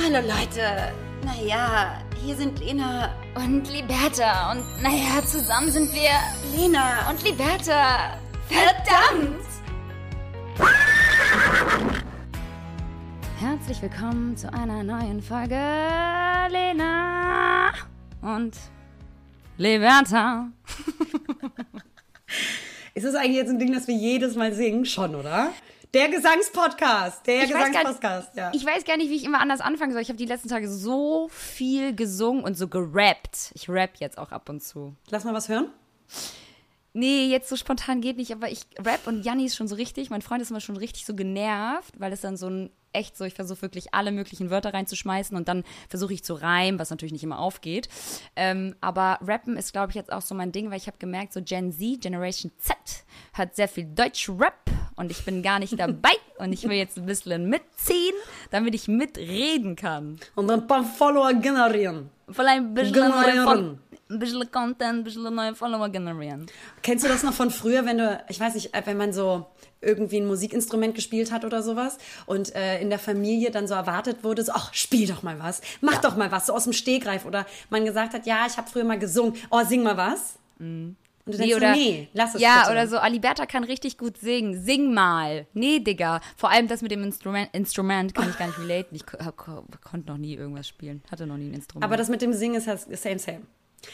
Hallo Leute. Naja, hier sind Lena Und Liberta. Und naja, zusammen sind wir Lena und Liberta. Verdammt! Herzlich willkommen zu einer neuen Folge Lena und Liberta. Ist es eigentlich jetzt ein Ding, dass wir jedes Mal singen? Schon, oder? Der Gesangspodcast. Der Ich Gesangspodcast, ja. nicht, ich weiß gar nicht, wie ich immer anders anfangen soll. Ich habe die letzten Tage so viel gesungen und so gerappt. Ich rap jetzt auch ab und zu. Lass mal was hören. Nee, jetzt so spontan geht nicht, aber ich rap und Janni ist schon so richtig, mein Freund ist immer schon richtig so genervt, weil es dann so ein echt so, ich versuche wirklich alle möglichen Wörter reinzuschmeißen und dann versuche ich zu reimen, was natürlich nicht immer aufgeht. Ähm, aber Rappen ist, glaube ich, jetzt auch so mein Ding, weil ich habe gemerkt, so Gen Z, Generation Z, hat sehr viel Deutsch-Rap und ich bin gar nicht dabei und ich will jetzt ein bisschen mitziehen, damit ich mitreden kann. Und ein paar Follower generieren. Vielleicht ein bisschen, Generieren. Ein bisschen Content, ein bisschen neue Follower generieren. Kennst du das noch von früher, wenn du, ich weiß nicht, wenn man so irgendwie ein Musikinstrument gespielt hat oder sowas und äh, in der Familie dann so erwartet wurde, so, ach, spiel doch mal was, mach doch mal was, so aus dem Stegreif oder man gesagt hat, ja, ich habe früher mal gesungen, oh, sing mal was. Und du denkst, Nee, so, oder, nee, lass es Ja, bitte. oder so, Aliberta kann richtig gut singen. Sing mal. Nee, Digga. Vor allem das mit dem Instrument, Instrument kann ich gar nicht relaten. Ich ko ko konnte noch nie irgendwas spielen. Hatte noch nie ein Instrument. Aber das mit dem Singen ist ja same, same.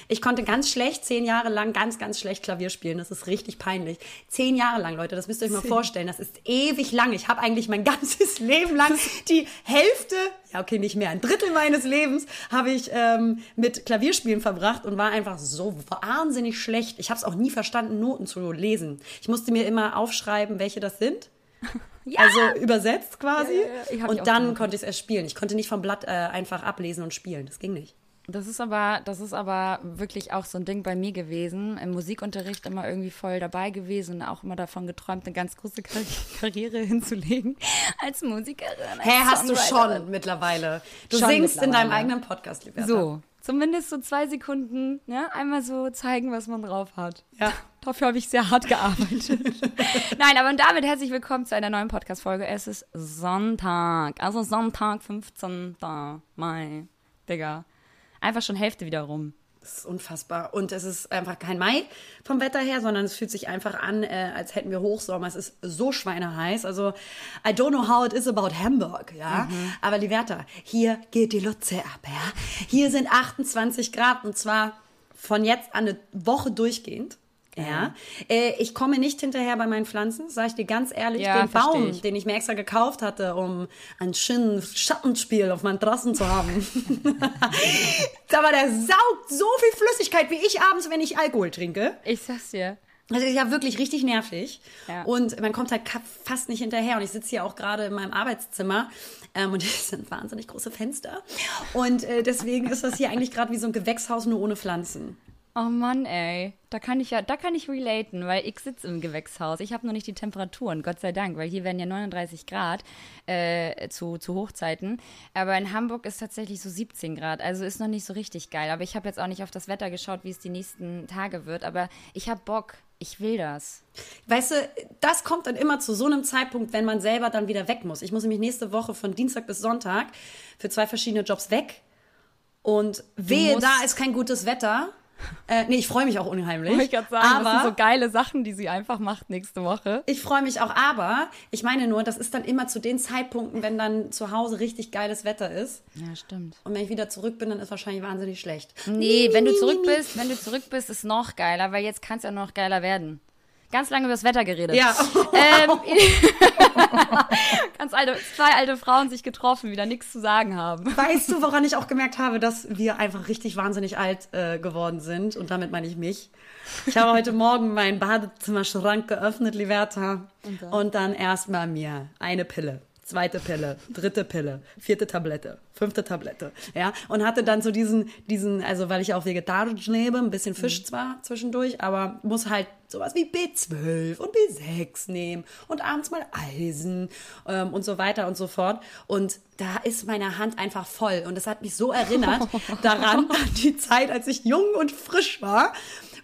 Ich konnte ganz schlecht, zehn Jahre lang, ganz, ganz schlecht Klavier spielen. Das ist richtig peinlich. Zehn Jahre lang, Leute, das müsst ihr euch mal vorstellen. Das ist ewig lang. Ich habe eigentlich mein ganzes Leben lang die Hälfte, ja okay, nicht mehr, ein Drittel meines Lebens habe ich ähm, mit Klavierspielen verbracht und war einfach so wahnsinnig schlecht. Ich habe es auch nie verstanden, Noten zu lesen. Ich musste mir immer aufschreiben, welche das sind. Also übersetzt quasi. Ja, ja, ja. Und dann konnte ich es erst spielen. Ich konnte nicht vom Blatt äh, einfach ablesen und spielen. Das ging nicht. Das ist aber, das ist aber wirklich auch so ein Ding bei mir gewesen. Im Musikunterricht immer irgendwie voll dabei gewesen und auch immer davon geträumt, eine ganz große Kar Karriere hinzulegen als Musikerin. Hä, hast du schon mittlerweile. Du Schon singst in deinem mittlerweile. eigenen Podcast, Liberta. So, zumindest so zwei Sekunden, ne? Einmal so zeigen, was man drauf hat. Ja. Dafür habe ich sehr hart gearbeitet. Nein, aber und damit herzlich willkommen zu einer neuen Podcast-Folge. Es ist Sonntag, also Sonntag, 15. Mai. Digga. Einfach schon Hälfte wieder rum. Das ist unfassbar. Und es ist einfach kein Mai vom Wetter her, sondern es fühlt sich einfach an, äh, als hätten wir Hochsommer. Es ist so schweineheiß. Also, I don't know how it is about Hamburg, ja. Aber Liberta, hier geht die Lutze ab, ja. Hier sind 28 Grad und zwar von jetzt an eine Woche durchgehend. Ja, äh, ich komme nicht hinterher bei meinen Pflanzen, sage ich dir ganz ehrlich. Ja, den Baum, ich. den ich mir extra gekauft hatte, um ein schönes Schattenspiel auf meinen Terrassen zu haben. Aber der saugt so viel Flüssigkeit wie ich abends, wenn ich Alkohol trinke. Ich sag's dir. Das ist ja wirklich richtig nervig. Ja. Und man kommt halt fast nicht hinterher. Und ich sitze hier auch gerade in meinem Arbeitszimmer. Ähm, und es sind wahnsinnig große Fenster. Und äh, deswegen ist das hier eigentlich gerade wie so ein Gewächshaus, nur ohne Pflanzen. Oh Mann, ey. Da kann ich ja, da kann ich relaten, weil ich sitze im Gewächshaus. Ich habe noch nicht die Temperaturen, Gott sei Dank, weil hier werden ja 39 Grad äh, zu, zu Hochzeiten. Aber in Hamburg ist tatsächlich so 17 Grad. Also ist noch nicht so richtig geil. Aber ich habe jetzt auch nicht auf das Wetter geschaut, wie es die nächsten Tage wird. Aber ich habe Bock. Ich will das. Weißt du, das kommt dann immer zu so einem Zeitpunkt, wenn man selber dann wieder weg muss. Ich muss nämlich nächste Woche von Dienstag bis Sonntag für zwei verschiedene Jobs weg. Und wehe, da ist kein gutes Wetter. Äh, nee, ich freue mich auch unheimlich. aber das sind so geile Sachen, die sie einfach macht nächste Woche. ich freue mich auch, aber ich meine nur, das ist dann immer zu den Zeitpunkten, wenn dann zu Hause richtig geiles Wetter ist. Ja, stimmt. Und wenn ich wieder zurück bin, dann ist wahrscheinlich wahnsinnig schlecht. Nee, wenn du zurück bist, wenn du zurück bist, ist noch geiler, weil jetzt kann es ja noch geiler werden. Ganz lange über das Wetter geredet. Ja. Ähm, ganz alte, zwei alte Frauen sich getroffen, wieder nichts zu sagen haben. Weißt du, woran ich auch gemerkt habe, dass wir einfach richtig wahnsinnig alt äh, geworden sind? Und damit meine ich mich. Ich habe heute Morgen meinen Badezimmerschrank geöffnet, Liberta. Und dann, erstmal mir eine Pille. Zweite Pille, dritte Pille, vierte Tablette, fünfte Tablette, ja, und hatte dann so diesen, diesen, also weil ich auch vegetarisch lebe, ein bisschen Fisch zwar zwischendurch, aber muss halt sowas wie B12 und B6 nehmen und abends mal Eisen ähm, und so weiter und so fort. Und da ist meine Hand einfach voll. Und das hat mich so erinnert daran, an die Zeit, als ich jung und frisch war,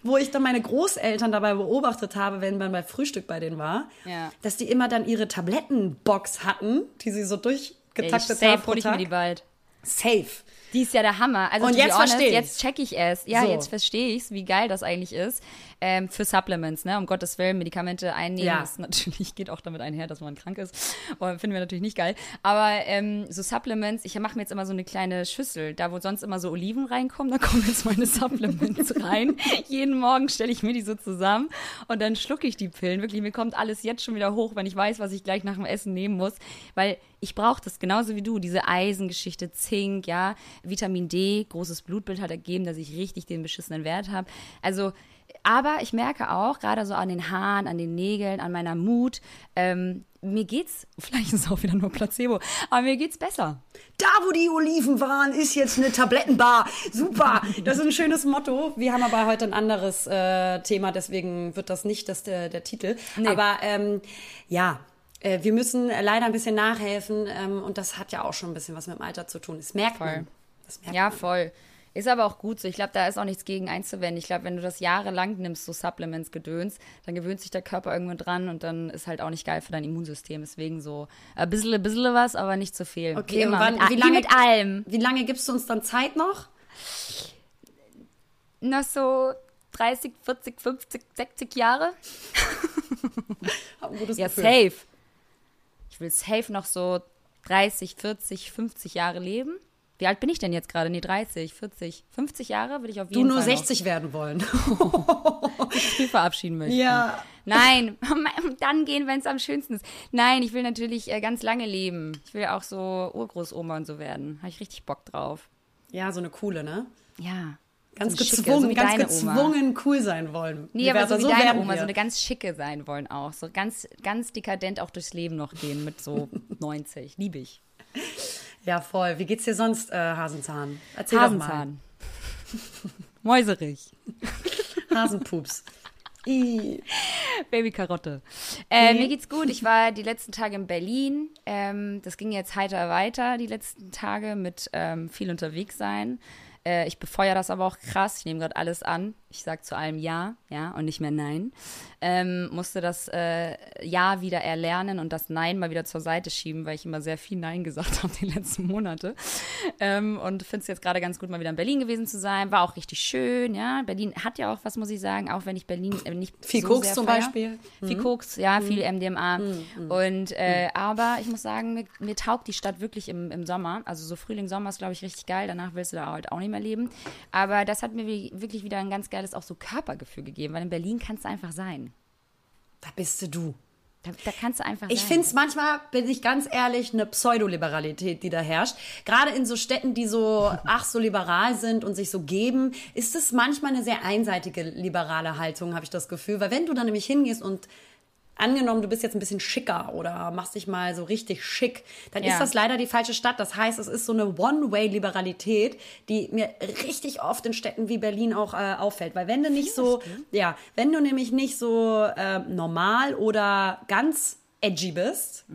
wo ich dann meine Großeltern dabei beobachtet habe, wenn man bei Frühstück bei denen war, Ja. dass die immer dann ihre Tablettenbox hatten, die sie so Ich durchgetaktet safe haben hol ich mir die bald. Safe. Die ist ja der Hammer. Also Und jetzt honest, versteh ich's. Jetzt check ich es. Ja, So. jetzt verstehe ich's, wie geil das eigentlich ist. Ähm, für Supplements, ne? Um Gottes Willen, Medikamente einnehmen Ja. ist natürlich, geht auch damit einher, dass man krank ist. Und finden wir natürlich nicht geil. Aber ähm, so Supplements, ich mache mir jetzt immer so eine kleine Schüssel. Da, wo sonst immer so Oliven reinkommen, da kommen jetzt meine Supplements rein. Jeden Morgen stelle ich mir die so zusammen und dann schlucke ich die Pillen. Wirklich, mir kommt alles jetzt schon wieder hoch, wenn ich weiß, was ich gleich nach dem Essen nehmen muss. Weil ich brauche das genauso wie du, diese Eisengeschichte, Zink, ja, Vitamin D, großes Blutbild hat ergeben, dass ich richtig den beschissenen Wert habe. Also, aber ich merke auch, gerade so an den Haaren, an den Nägeln, an meiner Mut, ähm, mir geht's, vielleicht ist es auch wieder nur Placebo, aber mir geht's besser. Da, wo die Oliven waren, ist jetzt eine Tablettenbar. Super. Das ist ein schönes Motto. Wir haben aber heute ein anderes äh, Thema, deswegen wird das nicht das, der, der Titel. Aber ähm, ja, äh, wir müssen leider ein bisschen nachhelfen ähm, und das hat ja auch schon ein bisschen was mit dem Alter zu tun. Das merkt Voll. man. Das merkt Ja, man. voll. Ist aber auch gut so. Ich glaube, da ist auch nichts gegen einzuwenden. Ich glaube, wenn du das jahrelang nimmst, so Supplements, Gedöns, dann gewöhnt sich der Körper irgendwann dran und dann ist halt auch nicht geil für dein Immunsystem. Deswegen so ein bisschen, ein bisschen was, aber nicht zu viel. Okay, wie immer, wann- mit, wie wie lange- mit allem. Wie lange gibst du uns dann Zeit noch? Noch so 30, 40, 50, 60 Jahre? Ja, Gefühl. safe. Ich will safe noch so 30, 40, 50 Jahre leben. Wie alt bin ich denn jetzt gerade? Nee, 30, 40, 50 Jahre würde ich auf Du jeden nur Fall 60 werden wollen. noch früh verabschieden möchten. Ja. Nein, dann gehen, wenn es am schönsten ist. Nein, ich will natürlich äh, ganz lange leben. Ich will auch so Urgroßoma und so werden. Habe ich richtig Bock drauf. Ja, so eine coole, ne? Ja. Ganz So eine schicke, gezwungen, so ganz deine Oma. gezwungen cool sein wollen. Nee, aber so wie deine Oma, wir. so eine ganz schicke sein wollen auch. So ganz, ganz dekadent auch durchs Leben noch gehen mit so 90. Liebe ich. Ja, voll. Wie geht's dir sonst, äh, Hasenzahn? Erzähl Hasenzahn. Mäuserich. doch mal. Hasenpups. Babykarotte. Äh, Mir geht's gut. Ich war die letzten Tage in Berlin. Ähm, das ging jetzt heiter weiter, die letzten Tage, mit ähm, viel unterwegs sein. Äh, ich befeuere das aber auch krass. Ich nehme gerade alles an. Ich sage zu allem Ja, ja und nicht mehr Nein. Ähm, musste das äh, Ja wieder erlernen und das Nein mal wieder zur Seite schieben, weil ich immer sehr viel Nein gesagt habe die letzten Monate. Ähm, und finde es jetzt gerade ganz gut, mal wieder in Berlin gewesen zu sein. War auch richtig schön, ja. Berlin hat ja auch was, muss ich sagen, auch wenn ich Berlin äh, nicht Viel so Koks zum feier. Beispiel. Viel Koks, ja, viel MDMA. Und äh, aber ich muss sagen, mir, mir taugt die Stadt wirklich im, im Sommer. Also so Frühling, Sommer ist, glaube ich, richtig geil. Danach willst du da halt auch nicht mehr leben. Aber das hat mir wirklich wieder ein ganz geiles auch so Körpergefühl gegeben, weil in Berlin kannst du einfach sein. Da bist du du. Da, da kannst du einfach Ich finde es manchmal, bin ich ganz ehrlich, eine Pseudoliberalität, die da herrscht. Gerade in so Städten, die so, ach, so liberal sind und sich so geben, ist es manchmal eine sehr einseitige liberale Haltung, habe ich das Gefühl. Weil wenn du dann nämlich hingehst und angenommen, du bist jetzt ein bisschen schicker oder machst dich mal so richtig schick, dann Ja. ist das leider die falsche Stadt. Das heißt, es ist so eine One-Way-Liberalität, die mir richtig oft in Städten wie Berlin auch äh, auffällt. Weil wenn du nicht so, ja, wenn du nämlich nicht so äh, normal oder ganz edgy bist,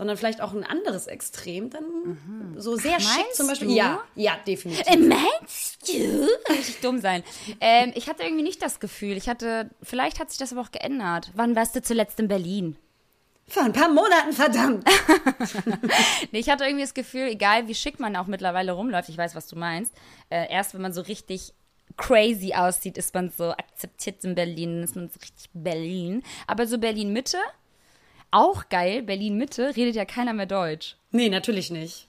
sondern vielleicht auch ein anderes Extrem, dann so sehr schick Meinst zum Beispiel. du? Ja, ja, definitiv. Äh, Meinst du? Richtig dumm sein. Ähm, ich hatte irgendwie nicht das Gefühl. Ich hatte, vielleicht hat sich das aber auch geändert. Wann warst du zuletzt in Berlin? Vor ein paar Monaten, verdammt. Nee, ich hatte irgendwie das Gefühl, egal wie schick man auch mittlerweile rumläuft, ich weiß, was du meinst, äh, erst wenn man so richtig crazy aussieht, ist man so akzeptiert in Berlin, ist man so richtig Berlin. Aber so Berlin-Mitte, auch geil, Berlin-Mitte, redet ja keiner mehr Deutsch. Nee, natürlich nicht.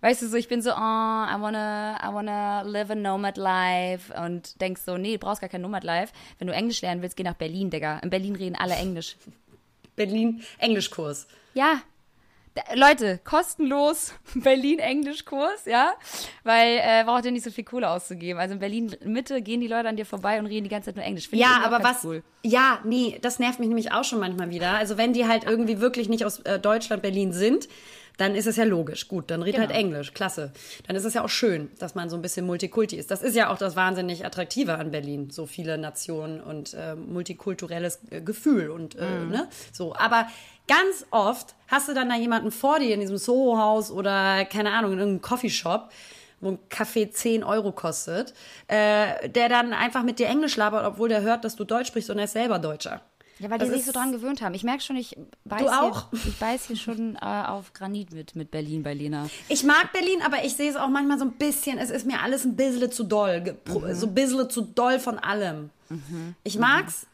Weißt du, so ich bin so, oh, I wanna, I wanna live a nomad life und denkst so, nee, du brauchst gar kein nomad life. Wenn du Englisch lernen willst, geh nach Berlin, Digga. In Berlin reden alle Englisch. Berlin, Englischkurs. Ja. Leute, kostenlos Berlin-Englischkurs, ja? Weil äh, braucht ihr nicht so viel Kohle auszugeben. Also in Berlin-Mitte gehen die Leute an dir vorbei und reden die ganze Zeit nur Englisch. Find Ja, aber was? Cool. Ja, nee, das nervt mich nämlich auch schon manchmal wieder. Also wenn die halt irgendwie wirklich nicht aus äh, Deutschland, Berlin sind, dann ist es ja logisch. Gut, dann red halt Genau. Englisch, klasse. Dann ist es ja auch schön, dass man so ein bisschen Multikulti ist. Das ist ja auch das wahnsinnig Attraktive an Berlin. So viele Nationen und äh, multikulturelles äh, Gefühl und äh, Mhm. ne, so. Aber ganz oft hast du dann da jemanden vor dir in diesem Soho-Haus oder keine Ahnung in irgendeinem Coffeeshop wo ein Kaffee 10 Euro kostet, äh, der dann einfach mit dir Englisch labert, obwohl der hört, dass du Deutsch sprichst und er ist selber Deutscher. Ja, weil die Das sich ist- so dran gewöhnt haben. Ich merke schon, ich beiß, Du auch? Hier, ich beiß hier schon äh, auf Granit mit, mit Berlin bei Lena. Ich mag Berlin, aber ich sehe es auch manchmal so ein bisschen, es ist mir alles ein bisschen zu doll. Mhm. So ein bisschen zu doll von allem. Ich mag's,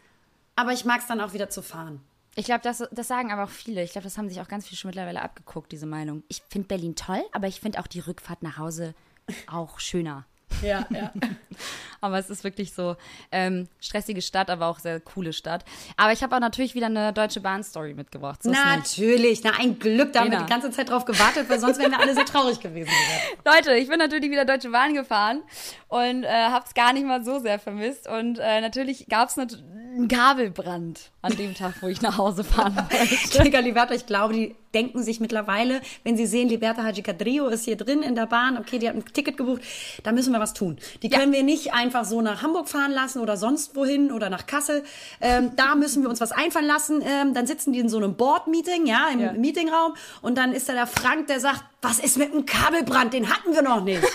aber ich mag's dann auch wieder zu fahren. Ich glaube, das, das sagen aber auch viele. Ich glaube, das haben sich auch ganz viele schon mittlerweile abgeguckt, diese Meinung. Ich finde Berlin toll, aber ich finde auch die Rückfahrt nach Hause auch schöner. Ja, ja. Aber es ist wirklich so ähm, stressige Stadt, aber auch sehr coole Stadt. Aber ich habe auch natürlich wieder eine Deutsche Bahn-Story mitgebracht. So. Natürlich, na ein Glück, da haben wir Lena. die ganze Zeit drauf gewartet, weil sonst wären wir alle sehr traurig gewesen. Leute, ich bin natürlich wieder Deutsche Bahn gefahren und äh, habe es gar nicht mal so sehr vermisst. Und äh, natürlich gab es einen Kabelbrand an dem Tag, wo ich nach Hause fahren wollte. Digga, Liberta, ich glaube, die denken sich mittlerweile, wenn sie sehen, Liberta Haji Kadrio ist hier drin in der Bahn, okay, die hat ein Ticket gebucht, da müssen wir was tun. Die Ja. können wir nicht einfach so nach Hamburg fahren lassen oder sonst wohin oder nach Kassel. Ähm, da müssen wir uns was einfallen lassen. Ähm, dann sitzen die in so einem Board-Meeting, ja, im Ja. Meetingraum und dann ist da der Frank, der sagt, was ist mit dem Kabelbrand? Den hatten wir noch nicht.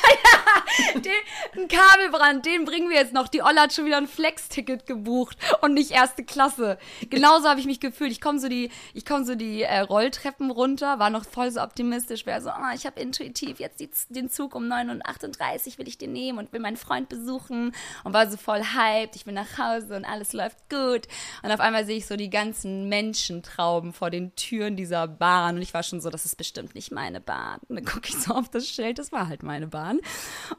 Den, ein Kabelbrand, den bringen wir jetzt noch. Die Olle hat schon wieder ein Flex-Ticket gebucht und nicht erste Klasse. Genauso habe ich mich gefühlt. Ich komme so die, ich komme so die äh, Rolltreppen runter, war noch voll so optimistisch, wäre so, ah, ich habe intuitiv jetzt die, den Zug um 9.38 Uhr will ich den nehmen und will meinen Freund besuchen und war so voll hyped. Ich bin nach Hause und alles läuft gut. Und auf einmal sehe ich so die ganzen Menschentrauben vor den Türen dieser Bahn und ich war schon so, das ist bestimmt nicht meine Bahn. Und dann gucke ich so auf das Schild, das war halt meine Bahn.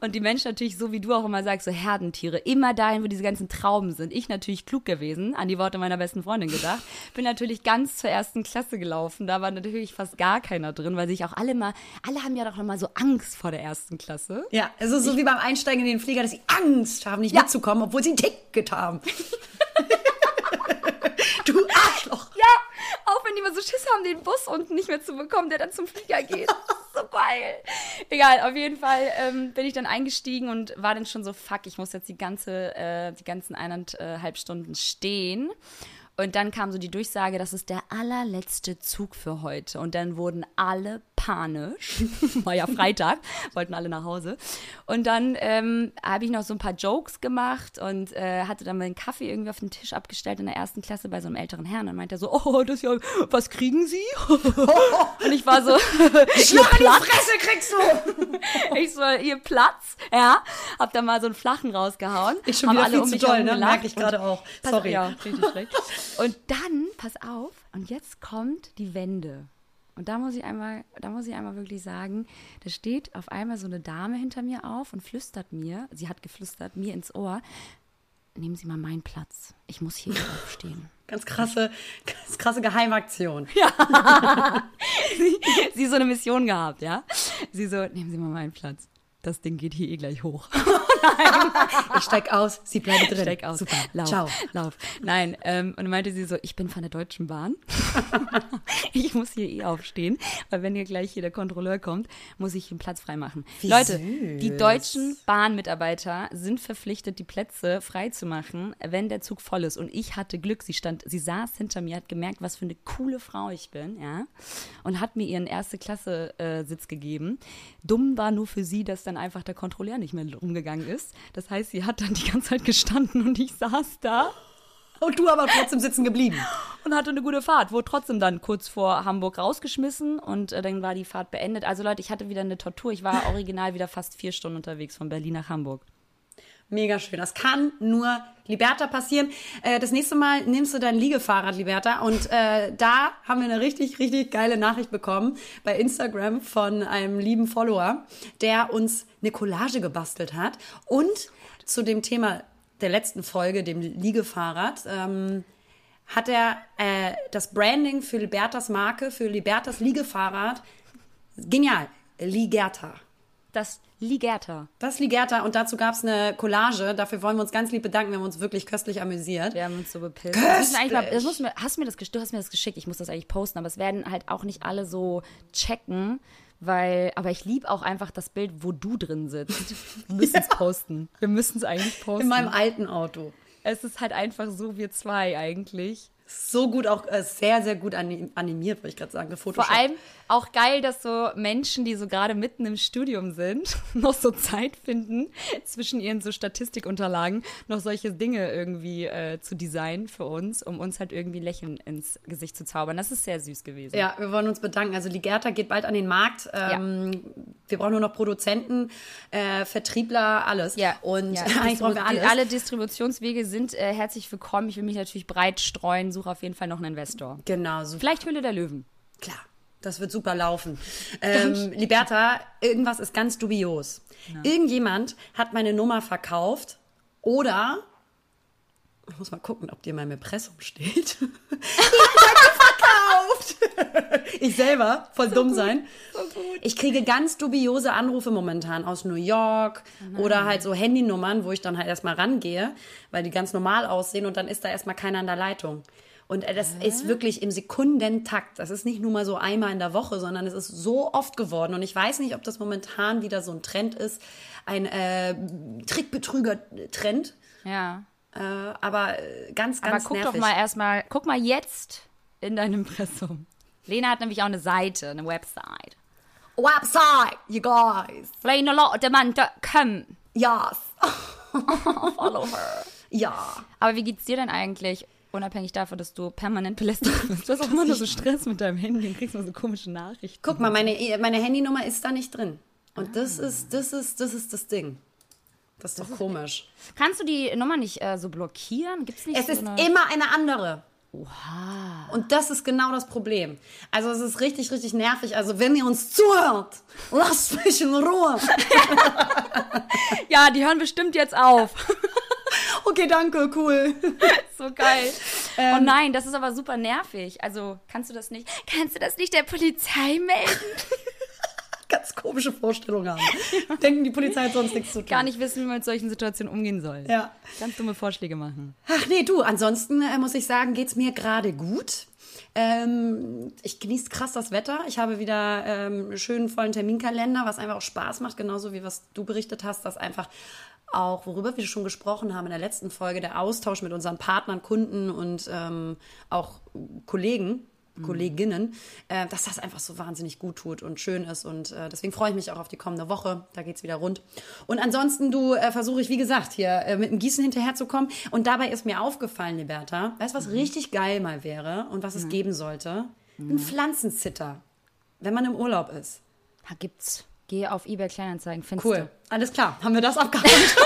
Und die Menschen natürlich, so wie du auch immer sagst, so Herdentiere, immer dahin, wo diese ganzen Trauben sind. Ich natürlich klug gewesen, an die Worte meiner besten Freundin gedacht. Bin natürlich ganz zur ersten Klasse gelaufen. Da war natürlich fast gar keiner drin, weil sich auch alle mal, alle haben ja doch noch mal so Angst vor der ersten Klasse. Ja, es ist so wie beim Einsteigen in den Flieger, dass sie Angst haben, nicht Ja. mitzukommen, obwohl sie ein Ticket haben. auch wenn die mal so Schiss haben, den Bus unten nicht mehr zu bekommen, der dann zum Flieger geht. so geil. Egal, auf jeden Fall ähm, bin ich dann eingestiegen und war dann schon so, fuck, ich muss jetzt die ganze, äh, die ganzen eineinhalb Stunden stehen. Und dann kam so die Durchsage, das ist der allerletzte Zug für heute. Und dann wurden alle panisch. War ja Freitag, wollten alle nach Hause. Und dann ähm, habe ich noch so ein paar Jokes gemacht und äh, hatte dann meinen Kaffee irgendwie auf den Tisch abgestellt in der ersten Klasse bei so einem älteren Herrn. Und meinte er so, oh, das ist ja, was kriegen Sie? und ich war so, Schlag in die. Fresse kriegst du! Ich so, ihr Platz, ja. Hab da mal so einen flachen rausgehauen. Ich schon wieder alle viel um zu doll, ne? Merke ich gerade auch. Sorry. Ja, richtig schlecht. Und dann, pass auf, und jetzt kommt die Wende. Und da muss ich einmal, da muss ich einmal wirklich sagen, da steht auf einmal so eine Dame hinter mir auf und flüstert mir, sie hat geflüstert, mir ins Ohr, nehmen Sie mal meinen Platz. Ich muss hier aufstehen. Ganz krasse, ganz krasse Geheimaktion. sie so eine Mission gehabt, ja? Sie so, nehmen Sie mal meinen Platz. Das Ding geht hier eh gleich hoch. Ich steig aus, sie bleiben drin. Steig aus. Super. Lauf, Ciao. lauf. Nein, ähm, und dann meinte sie so, ich bin von der Deutschen Bahn. ich muss hier eh aufstehen, weil wenn hier gleich hier der Kontrolleur kommt, muss ich den Platz freimachen. Wie Leute, süß. die deutschen Bahnmitarbeiter sind verpflichtet, die Plätze freizumachen, wenn der Zug voll ist. Und ich hatte Glück, sie stand, sie saß hinter mir, hat gemerkt, was für eine coole Frau ich bin, ja, und hat mir ihren erste Klasse äh, Sitz gegeben. Dumm war nur für sie, dass dann einfach der Kontrolleur nicht mehr rumgegangen ist. Das heißt, sie hat dann die ganze Zeit gestanden und ich saß da Und du aber trotzdem sitzen geblieben. und hatte eine gute Fahrt. Wurde trotzdem dann kurz vor Hamburg rausgeschmissen und äh, dann war die Fahrt beendet. Also Leute, ich hatte wieder eine Tortur. Ich war original wieder fast vier Stunden unterwegs von Berlin nach Hamburg. Mega schön. Das kann nur Liberta passieren. Äh, das nächste Mal nimmst du dein Liegefahrrad, Liberta. Und äh, da haben wir eine richtig, richtig geile Nachricht bekommen bei Instagram von einem lieben Follower, der uns eine Collage gebastelt hat. Und zu dem Thema der letzten Folge, dem Liegefahrrad, ähm, hat er äh, das Branding für Libertas Marke, für Libertas Liegefahrrad, genial, Ligerta. Das Ligerta. Das Ligerta und dazu gab es eine Collage. Dafür wollen wir uns ganz lieb bedanken. Wir haben uns wirklich köstlich amüsiert. Wir haben uns so bepisst. Köstlich. Mal, mir, hast mir das, du hast mir das geschickt, ich muss das eigentlich posten, aber es werden halt auch nicht alle so checken, weil, aber ich liebe auch einfach das Bild, wo du drin sitzt. Wir müssen es posten. Wir müssen es eigentlich posten. In meinem alten Auto. es ist halt einfach so wir zwei eigentlich. So gut auch, äh, sehr, sehr gut anim- animiert, wollte ich gerade sagen, Vor allem auch geil, dass so Menschen, die so gerade mitten im Studium sind, noch so Zeit finden, zwischen ihren so Statistikunterlagen noch solche Dinge irgendwie äh, zu designen für uns, um uns halt irgendwie Lächeln ins Gesicht zu zaubern. Das ist sehr süß gewesen. Ja, wir wollen uns bedanken. Also Ligerta geht bald an den Markt. Ähm, Wir brauchen nur noch Produzenten, äh, Vertriebler, alles. Ja, Und ja. eigentlich brauchen wir alles. Alle Distributionswege sind äh, herzlich willkommen. Ich will mich natürlich breit streuen, suche auf jeden Fall noch einen Investor. Genau, super. Vielleicht Höhle der Löwen. Klar, das wird super laufen. Ähm, Liberta, irgendwas ist ganz dubios. Irgendjemand hat meine Nummer verkauft oder ich muss mal gucken, ob die in meinem Impressum steht. verkauft. ich selber, voll dumm sein. Ich kriege ganz dubiose Anrufe momentan aus New York oder halt so Handynummern, wo ich dann halt erstmal rangehe, weil die ganz normal aussehen und dann ist da erstmal keiner an der Leitung. Und äh, das ist wirklich im Sekundentakt. Das ist nicht nur mal so einmal in der Woche, sondern es ist so oft geworden. Und ich weiß nicht, ob das momentan wieder so ein Trend ist, ein äh, Trickbetrüger-Trend. Ja. Äh, aber äh, ganz, Aber ganz guck nervig. doch mal erstmal, guck mal jetzt in deinem Impressum. Lena hat nämlich auch eine Seite, eine Website. Website, you guys. lenalotte.com. Yes. Follow her. Ja. Aber wie geht's dir denn eigentlich? Unabhängig davon, dass du permanent belästigt wirst. Du hast auch immer nur so Stress mit deinem Handy und kriegst immer so komische Nachrichten. Guck mal, meine, meine Handynummer ist da nicht drin. Und das ist, das ist, das ist das Ding. Das ist doch komisch. Kannst du die Nummer nicht äh, so blockieren? Gibt's nicht Es so ist eine... immer eine andere. Und das ist genau das Problem. Also es ist richtig, richtig nervig. Also wenn ihr uns zuhört, lasst mich in Ruhe. Ja, die hören bestimmt jetzt auf. Okay, danke, cool. so geil. Ähm. oh nein, das ist aber super nervig. Also, kannst du das nicht? Kannst du das nicht der Polizei melden? Ganz komische Vorstellungen haben. Denken, die Polizei hat sonst nichts zu tun. Gar nicht wissen, wie man mit solchen Situationen umgehen soll. Ja. Ganz dumme Vorschläge machen. Ach nee, du, ansonsten äh, muss ich sagen, geht's mir gerade gut. Ähm, ich genieße krass das Wetter. Ich habe wieder ähm, einen schönen vollen Terminkalender, was einfach auch Spaß macht, genauso wie was du berichtet hast, dass einfach auch, worüber wir schon gesprochen haben in der letzten Folge, der Austausch mit unseren Partnern, Kunden und ähm, auch Kollegen, Kolleginnen, äh, dass das einfach so wahnsinnig gut tut und schön ist. Und äh, deswegen freue ich mich auch auf die kommende Woche. Da geht's wieder rund. Und ansonsten, du, äh, versuche ich, wie gesagt, hier äh, mit dem Gießen hinterherzukommen. Und dabei ist mir aufgefallen, Liberta, weißt du, was richtig geil mal wäre und was es geben sollte? Ein Pflanzenzitter, wenn man im Urlaub ist. Da gibt's. Geh auf eBay Kleinanzeigen, findest Cool. Alles klar. Haben wir das abgehandelt? du.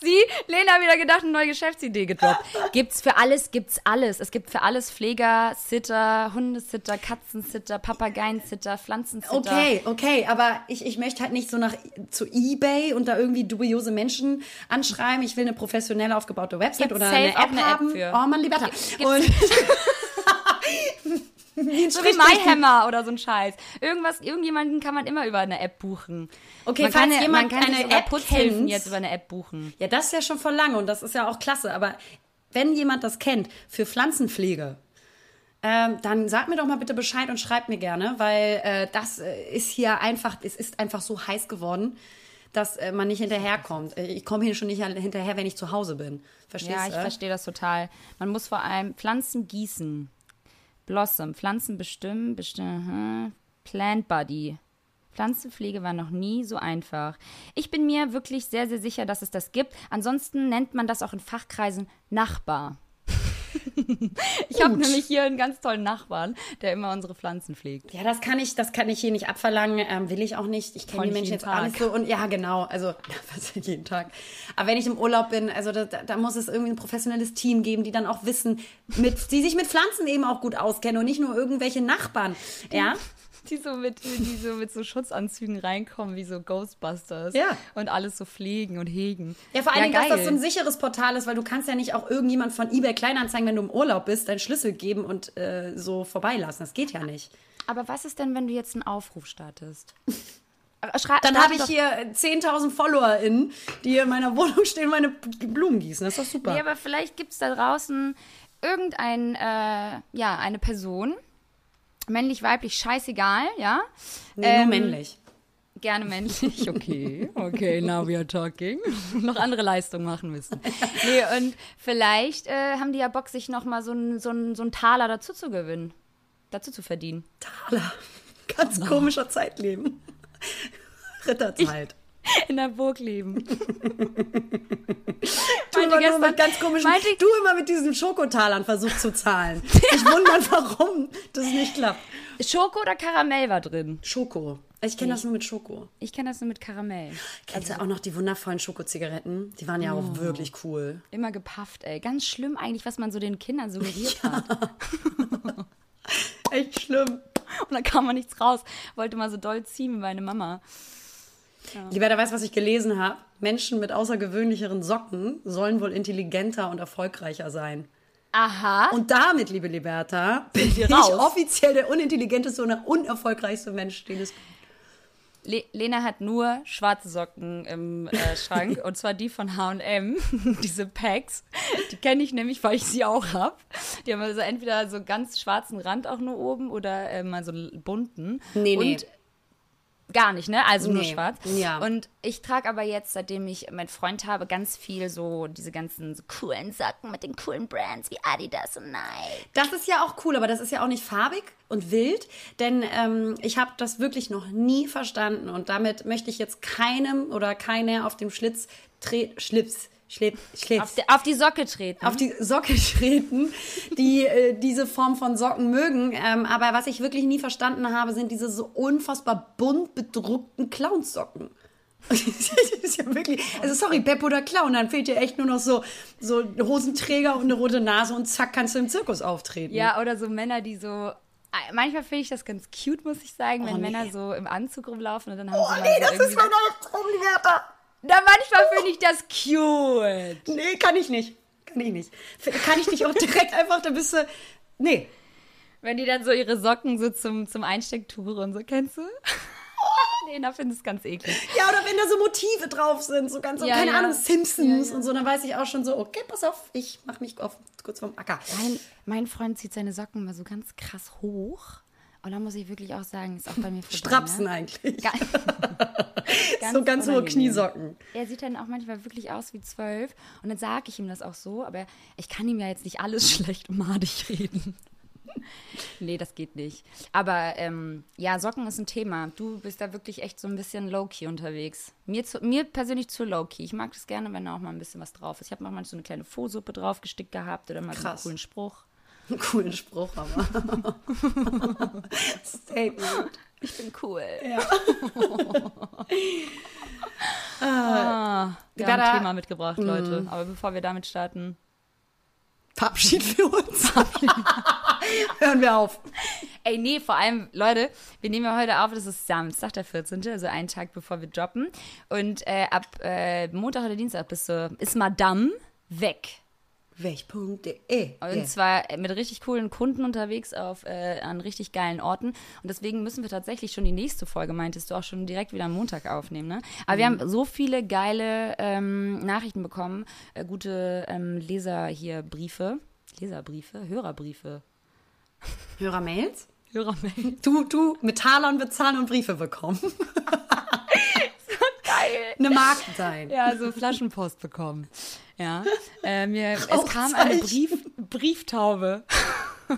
Sie, Lena hat wieder gedacht, eine neue Geschäftsidee gedroppt. gibt's für alles, gibt's alles. Es gibt für alles Pfleger, Sitter, Hundesitter, Katzensitter, Papageiensitter, Pflanzensitter. Okay, okay, aber ich, ich möchte halt nicht so nach zu Ebay und da irgendwie dubiose Menschen anschreiben. Ich will eine professionell aufgebaute Website Gibt's oder eine App eine App haben. für. Oh Mann, Liberta. Gibt's- Und So wie MyHammer oder so ein Scheiß. Irgendwas, irgendjemanden kann man immer über eine App buchen. Okay, man falls kann, jemand man kann eine App Putzhilfen kennt- jetzt über eine App buchen. Ja, das ist ja schon vor lange und das ist ja auch klasse. Aber wenn jemand das kennt für Pflanzenpflege, ähm, dann sagt mir doch mal bitte Bescheid und schreibt mir gerne, weil äh, das äh, ist hier einfach, es ist einfach so heiß geworden, dass äh, man nicht hinterherkommt. Äh, Ich komme hier schon nicht hinterher, wenn ich zu Hause bin. Verstehst Ja, ich du? verstehe das total. Man muss vor allem Pflanzen gießen. Blossom, Pflanzen bestimmen, bestimmen, Plant Buddy. Pflanzenpflege war noch nie so einfach. Ich bin mir wirklich sehr, sehr sicher, dass es das gibt. Ansonsten nennt man das auch in Fachkreisen Nachbar. Ich habe nämlich hier einen ganz tollen Nachbarn, der immer unsere Pflanzen pflegt. Ja, das kann ich, das kann ich hier nicht abverlangen, ähm, will ich auch nicht. Ich kenne die Menschen jetzt auch nicht so und ja, genau, also ja jeden Tag. Aber wenn ich im Urlaub bin, also da, da da muss es irgendwie ein professionelles Team geben, die dann auch wissen, mit, die sich mit Pflanzen eben auch gut auskennen und nicht nur irgendwelche Nachbarn. Ja, Die so mit, die so mit so Schutzanzügen reinkommen, wie so Ghostbusters. Ja. Und alles so pflegen und hegen. ja vor allen Dingen, dass das so ein sicheres Portal ist, weil du kannst ja nicht auch irgendjemand von eBay Kleinanzeigen, wenn du im Urlaub bist, deinen Schlüssel geben und äh, so vorbeilassen. Das geht ja nicht. Aber was ist denn, wenn du jetzt einen Aufruf startest? Äh, Schrei Dann habe ich hier 10.000 FollowerInnen, die in meiner Wohnung stehen und meine Blumen gießen. Das ist doch super. Nee, aber vielleicht gibt es da draußen irgendein, äh, ja, eine Person, männlich, weiblich, scheißegal, ja. nee, ähm, nur männlich. Gerne männlich, okay. Okay, now we are talking. noch andere Leistungen machen müssen. Nee, und vielleicht äh, haben die ja Bock, sich nochmal so einen so so ein Taler dazu zu gewinnen. Dazu zu verdienen. Taler. Ganz komischer Zeitleben. Ritterzeit. In der Burg leben. Du immer nur mit ganz komischen, meinte du immer mit diesen Schokotalern versuchst zu zahlen. Ich wundere, warum das nicht klappt. Schoko oder Karamell war drin? Schoko. Ich kenne das nur mit Schoko. Ich kenne das nur mit Karamell. Kennst du auch noch die wundervollen Schokozigaretten? Die waren ja auch wirklich cool. Immer gepafft, ey. Ganz schlimm eigentlich, was man so den Kindern suggeriert hat. Echt schlimm. Und da kam man nichts raus. Wollte mal so doll ziehen wie meine Mama. Lieber, da weißt was ich gelesen habe? Menschen mit außergewöhnlicheren Socken sollen wohl intelligenter und erfolgreicher sein. Aha. Und damit, liebe Liberta, bin ich raus. offiziell der unintelligenteste und unerfolgreichste Mensch, den es gibt. Le Lena hat nur schwarze Socken im äh, Schrank und zwar die von H&M, diese Packs. Die kenne ich nämlich, weil ich sie auch habe. Die haben also entweder so ganz schwarzen Rand auch nur oben oder äh, mal so bunten. Nee, nee. Und gar nicht, ne? Also nur Nee, schwarz. ja. Und ich trage aber jetzt, seitdem ich meinen Freund habe, ganz viel so diese ganzen so coolen Socken mit den coolen Brands wie Adidas und Nike. Das ist ja auch cool, aber das ist ja auch nicht farbig und wild, denn ähm, ich habe das wirklich noch nie verstanden und damit möchte ich jetzt keinem oder keiner auf dem Schlitz tre Schlips, Schlipp, Schlips. Auf, die- auf die Socke treten. auf die Socke treten, die äh, diese Form von Socken mögen. Ähm, aber was ich wirklich nie verstanden habe, sind diese so unfassbar bunt bedruckten Clownsocken. das ist ja wirklich, also sorry, Pep oder Clown, dann fehlt dir echt nur noch so, so Hosenträger und eine rote Nase und zack, kannst du im Zirkus auftreten. Ja, oder so Männer, die so. Manchmal finde ich das ganz cute, muss ich sagen, wenn Oh, nee. Männer so im Anzug rumlaufen und dann haben Oh sie mal nee, so das ist mein Albtraum, Da manchmal finde ich das cute. Nee, kann ich nicht. Kann ich nicht. Kann ich nicht auch direkt einfach, da bist du, nee. Wenn die dann so ihre Socken so zum, zum Einstecktuch und so, kennst du? nee, da finde ich es ganz eklig. Ja, oder wenn da so Motive drauf sind, so ganz, so, Ja, keine ja. Ahnung, Simpsons Ja, ja. und so, dann weiß ich auch schon so, okay, pass auf, ich mach mich auf, kurz vom Acker. Mein, mein Freund zieht seine Socken mal so ganz krass hoch. Und da muss ich wirklich auch sagen, ist auch bei mir vorbei. Strapsen Ne? eigentlich. Ga- so ganz hohe. Kniesocken. Er sieht dann auch manchmal wirklich aus wie zwölf. Und dann sage ich ihm das auch so, aber ich kann ihm ja jetzt nicht alles schlecht und madig reden. nee, das geht nicht. Aber ähm, ja, Socken ist ein Thema. Du bist da wirklich echt so ein bisschen low-key unterwegs. Mir, zu, mir persönlich zu low-key. Ich mag das gerne, wenn da auch mal ein bisschen was drauf ist. Ich habe mal so eine kleine Faux-Suppe draufgestickt gehabt oder mal so einen Krass. coolen Spruch. Einen coolen Spruch, aber. Statement. Ich bin cool. Ja. Ah, wir haben ein Thema mitgebracht, Leute. Aber bevor wir damit starten. Verabschied für uns. Hören wir auf. Ey, nee, vor allem, Leute, wir nehmen ja heute auf, das ist Samstag, der 14., also einen Tag bevor wir droppen. Und äh, ab äh, Montag oder Dienstag bist du, ist Madame weg. Welch.de. Und Yeah. zwar mit richtig coolen Kunden unterwegs auf, äh, an richtig geilen Orten. Und deswegen müssen wir tatsächlich schon die nächste Folge, meintest du, auch schon direkt wieder am Montag aufnehmen. Ne? Aber wir haben so viele geile ähm, Nachrichten bekommen, äh, gute ähm, Leser hier Briefe. Leserbriefe, Hörerbriefe. Hörermails? Hörermail. Du, du, mit Talern bezahlen und Briefe bekommen. Geil. Eine Markt sein. Ja, so Flaschenpost bekommen. Ja. Äh, mir, es kam eine. Brief, Brieftaube.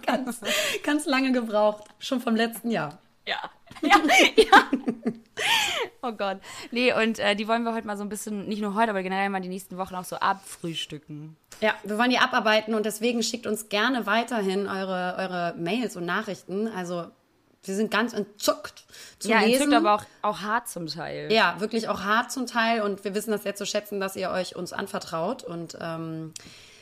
Ganz, ganz lange gebraucht. Schon vom letzten Jahr. Ja. Ja, ja. Oh Gott. Nee, und äh, die wollen wir heute mal so ein bisschen, nicht nur heute, aber generell mal die nächsten Wochen auch so abfrühstücken. Ja, wir wollen die abarbeiten und deswegen schickt uns gerne weiterhin eure, eure Mails und Nachrichten. Also, wir sind ganz entzückt zu ja, lesen. entzückt, aber auch, auch hart zum Teil. Ja, wirklich auch hart zum Teil und wir wissen das sehr zu schätzen, dass ihr euch uns anvertraut und ähm,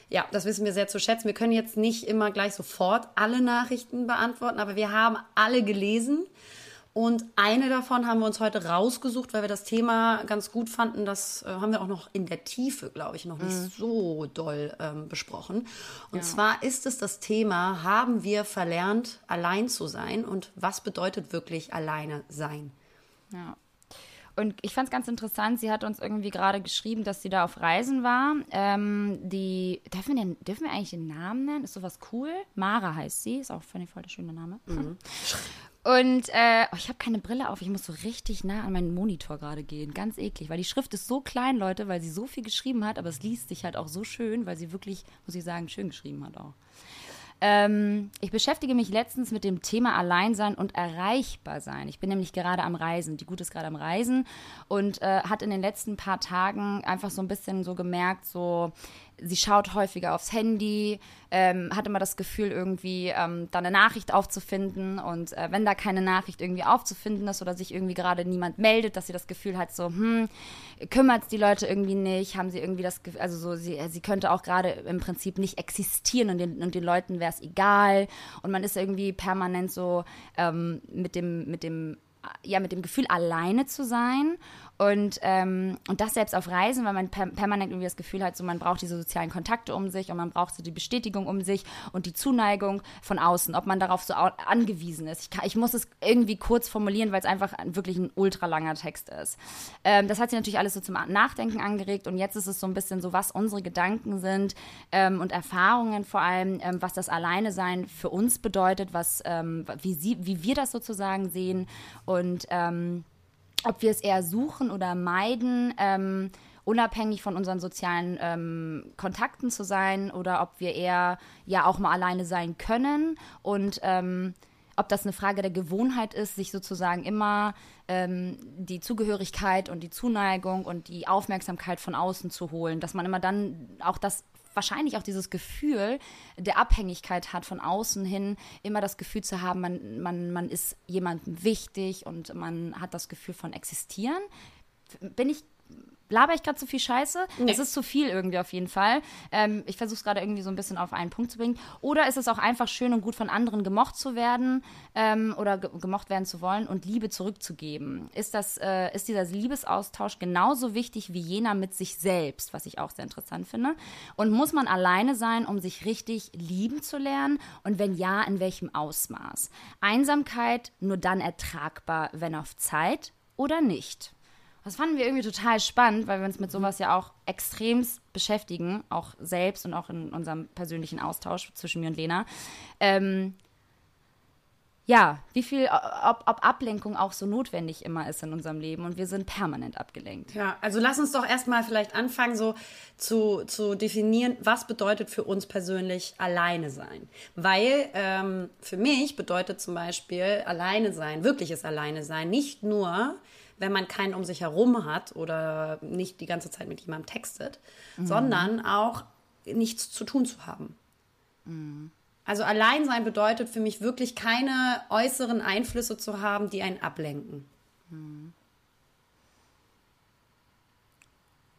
ja, das wissen wir sehr zu schätzen. Wir können jetzt nicht immer gleich sofort alle Nachrichten beantworten, aber wir haben alle gelesen und eine davon haben wir uns heute rausgesucht, weil wir das Thema ganz gut fanden. Das äh, haben wir auch noch in der Tiefe, glaube ich, noch nicht so doll ähm, besprochen. Und zwar ist es das Thema, haben wir verlernt, allein zu sein und was bedeutet wirklich alleine sein? Ja. Und ich fand es ganz interessant, sie hat uns irgendwie gerade geschrieben, dass sie da auf Reisen war. Ähm, die, dürfen wir, den, dürfen wir eigentlich den Namen nennen? Ist sowas cool? Mara heißt sie, ist auch finde ich voll der schöne Name. Und äh, oh, ich habe keine Brille auf. Ich muss so richtig nah an meinen Monitor gerade gehen. Ganz eklig, weil die Schrift ist so klein, Leute, weil sie so viel geschrieben hat, aber es liest sich halt auch so schön, weil sie wirklich, muss ich sagen, schön geschrieben hat auch. Ähm, ich beschäftige mich letztens mit dem Thema Alleinsein und erreichbar sein. Ich bin nämlich gerade am Reisen. Die Gute ist gerade am Reisen und äh, hat in den letzten paar Tagen einfach so ein bisschen so gemerkt, so sie schaut häufiger aufs Handy, ähm, hat immer das Gefühl, irgendwie ähm, da eine Nachricht aufzufinden. Und äh, wenn da keine Nachricht irgendwie aufzufinden ist oder sich irgendwie gerade niemand meldet, dass sie das Gefühl hat, so, hm, kümmert es die Leute irgendwie nicht, haben sie irgendwie das Gefühl, also so, sie, sie könnte auch gerade im Prinzip nicht existieren und den, und den Leuten wäre es egal. Und man ist irgendwie permanent so ähm, mit dem, mit dem ja, mit dem Gefühl, alleine zu sein und, ähm, und das selbst auf Reisen, weil man per permanent irgendwie das Gefühl hat, so man braucht diese sozialen Kontakte um sich und man braucht so die Bestätigung um sich und die Zuneigung von außen, ob man darauf so angewiesen ist. Ich, kann, ich muss es irgendwie kurz formulieren, weil es einfach wirklich ein ultra langer Text ist. Ähm, das hat sie natürlich alles so zum Nachdenken angeregt und jetzt ist es so ein bisschen so, was unsere Gedanken sind ähm, und Erfahrungen vor allem, ähm, was das Alleine-Sein für uns bedeutet, was, ähm, wie, sie, wie wir das sozusagen sehen und ähm, ob wir es eher suchen oder meiden, ähm, unabhängig von unseren sozialen ähm, Kontakten zu sein oder ob wir eher ja auch mal alleine sein können und ähm, ob das eine Frage der Gewohnheit ist, sich sozusagen immer ähm, die Zugehörigkeit und die Zuneigung und die Aufmerksamkeit von außen zu holen, dass man immer dann auch das wahrscheinlich auch dieses Gefühl der Abhängigkeit hat von außen hin, immer das Gefühl zu haben, man, man, man ist jemandem wichtig und man hat das Gefühl von existieren. Bin ich laber ich gerade zu viel Scheiße? Nee. Es ist zu viel irgendwie auf jeden Fall. Ähm, ich versuche es gerade irgendwie so ein bisschen auf einen Punkt zu bringen. Oder ist es auch einfach schön und gut von anderen gemocht zu werden ähm, oder ge gemocht werden zu wollen und Liebe zurückzugeben? Ist, das, äh, ist dieser Liebesaustausch genauso wichtig wie jener mit sich selbst, was ich auch sehr interessant finde? Und muss man alleine sein, um sich richtig lieben zu lernen? Und wenn ja, in welchem Ausmaß? Einsamkeit nur dann ertragbar, wenn auf Zeit oder nicht? Das fanden wir irgendwie total spannend, weil wir uns mit sowas ja auch extremst beschäftigen, auch selbst und auch in unserem persönlichen Austausch zwischen mir und Lena. Ähm, ja, wie viel, ob, ob, Ablenkung auch so notwendig immer ist in unserem Leben und wir sind permanent abgelenkt. Ja, also lass uns doch erstmal vielleicht anfangen, so zu, zu definieren, was bedeutet für uns persönlich alleine sein. Weil ähm, für mich bedeutet zum Beispiel alleine sein, wirkliches alleine sein, nicht nur wenn man keinen um sich herum hat oder nicht die ganze Zeit mit jemandem textet, mhm. sondern auch nichts zu tun zu haben. Mhm. Also allein sein bedeutet für mich wirklich keine äußeren Einflüsse zu haben, die einen ablenken. Mhm.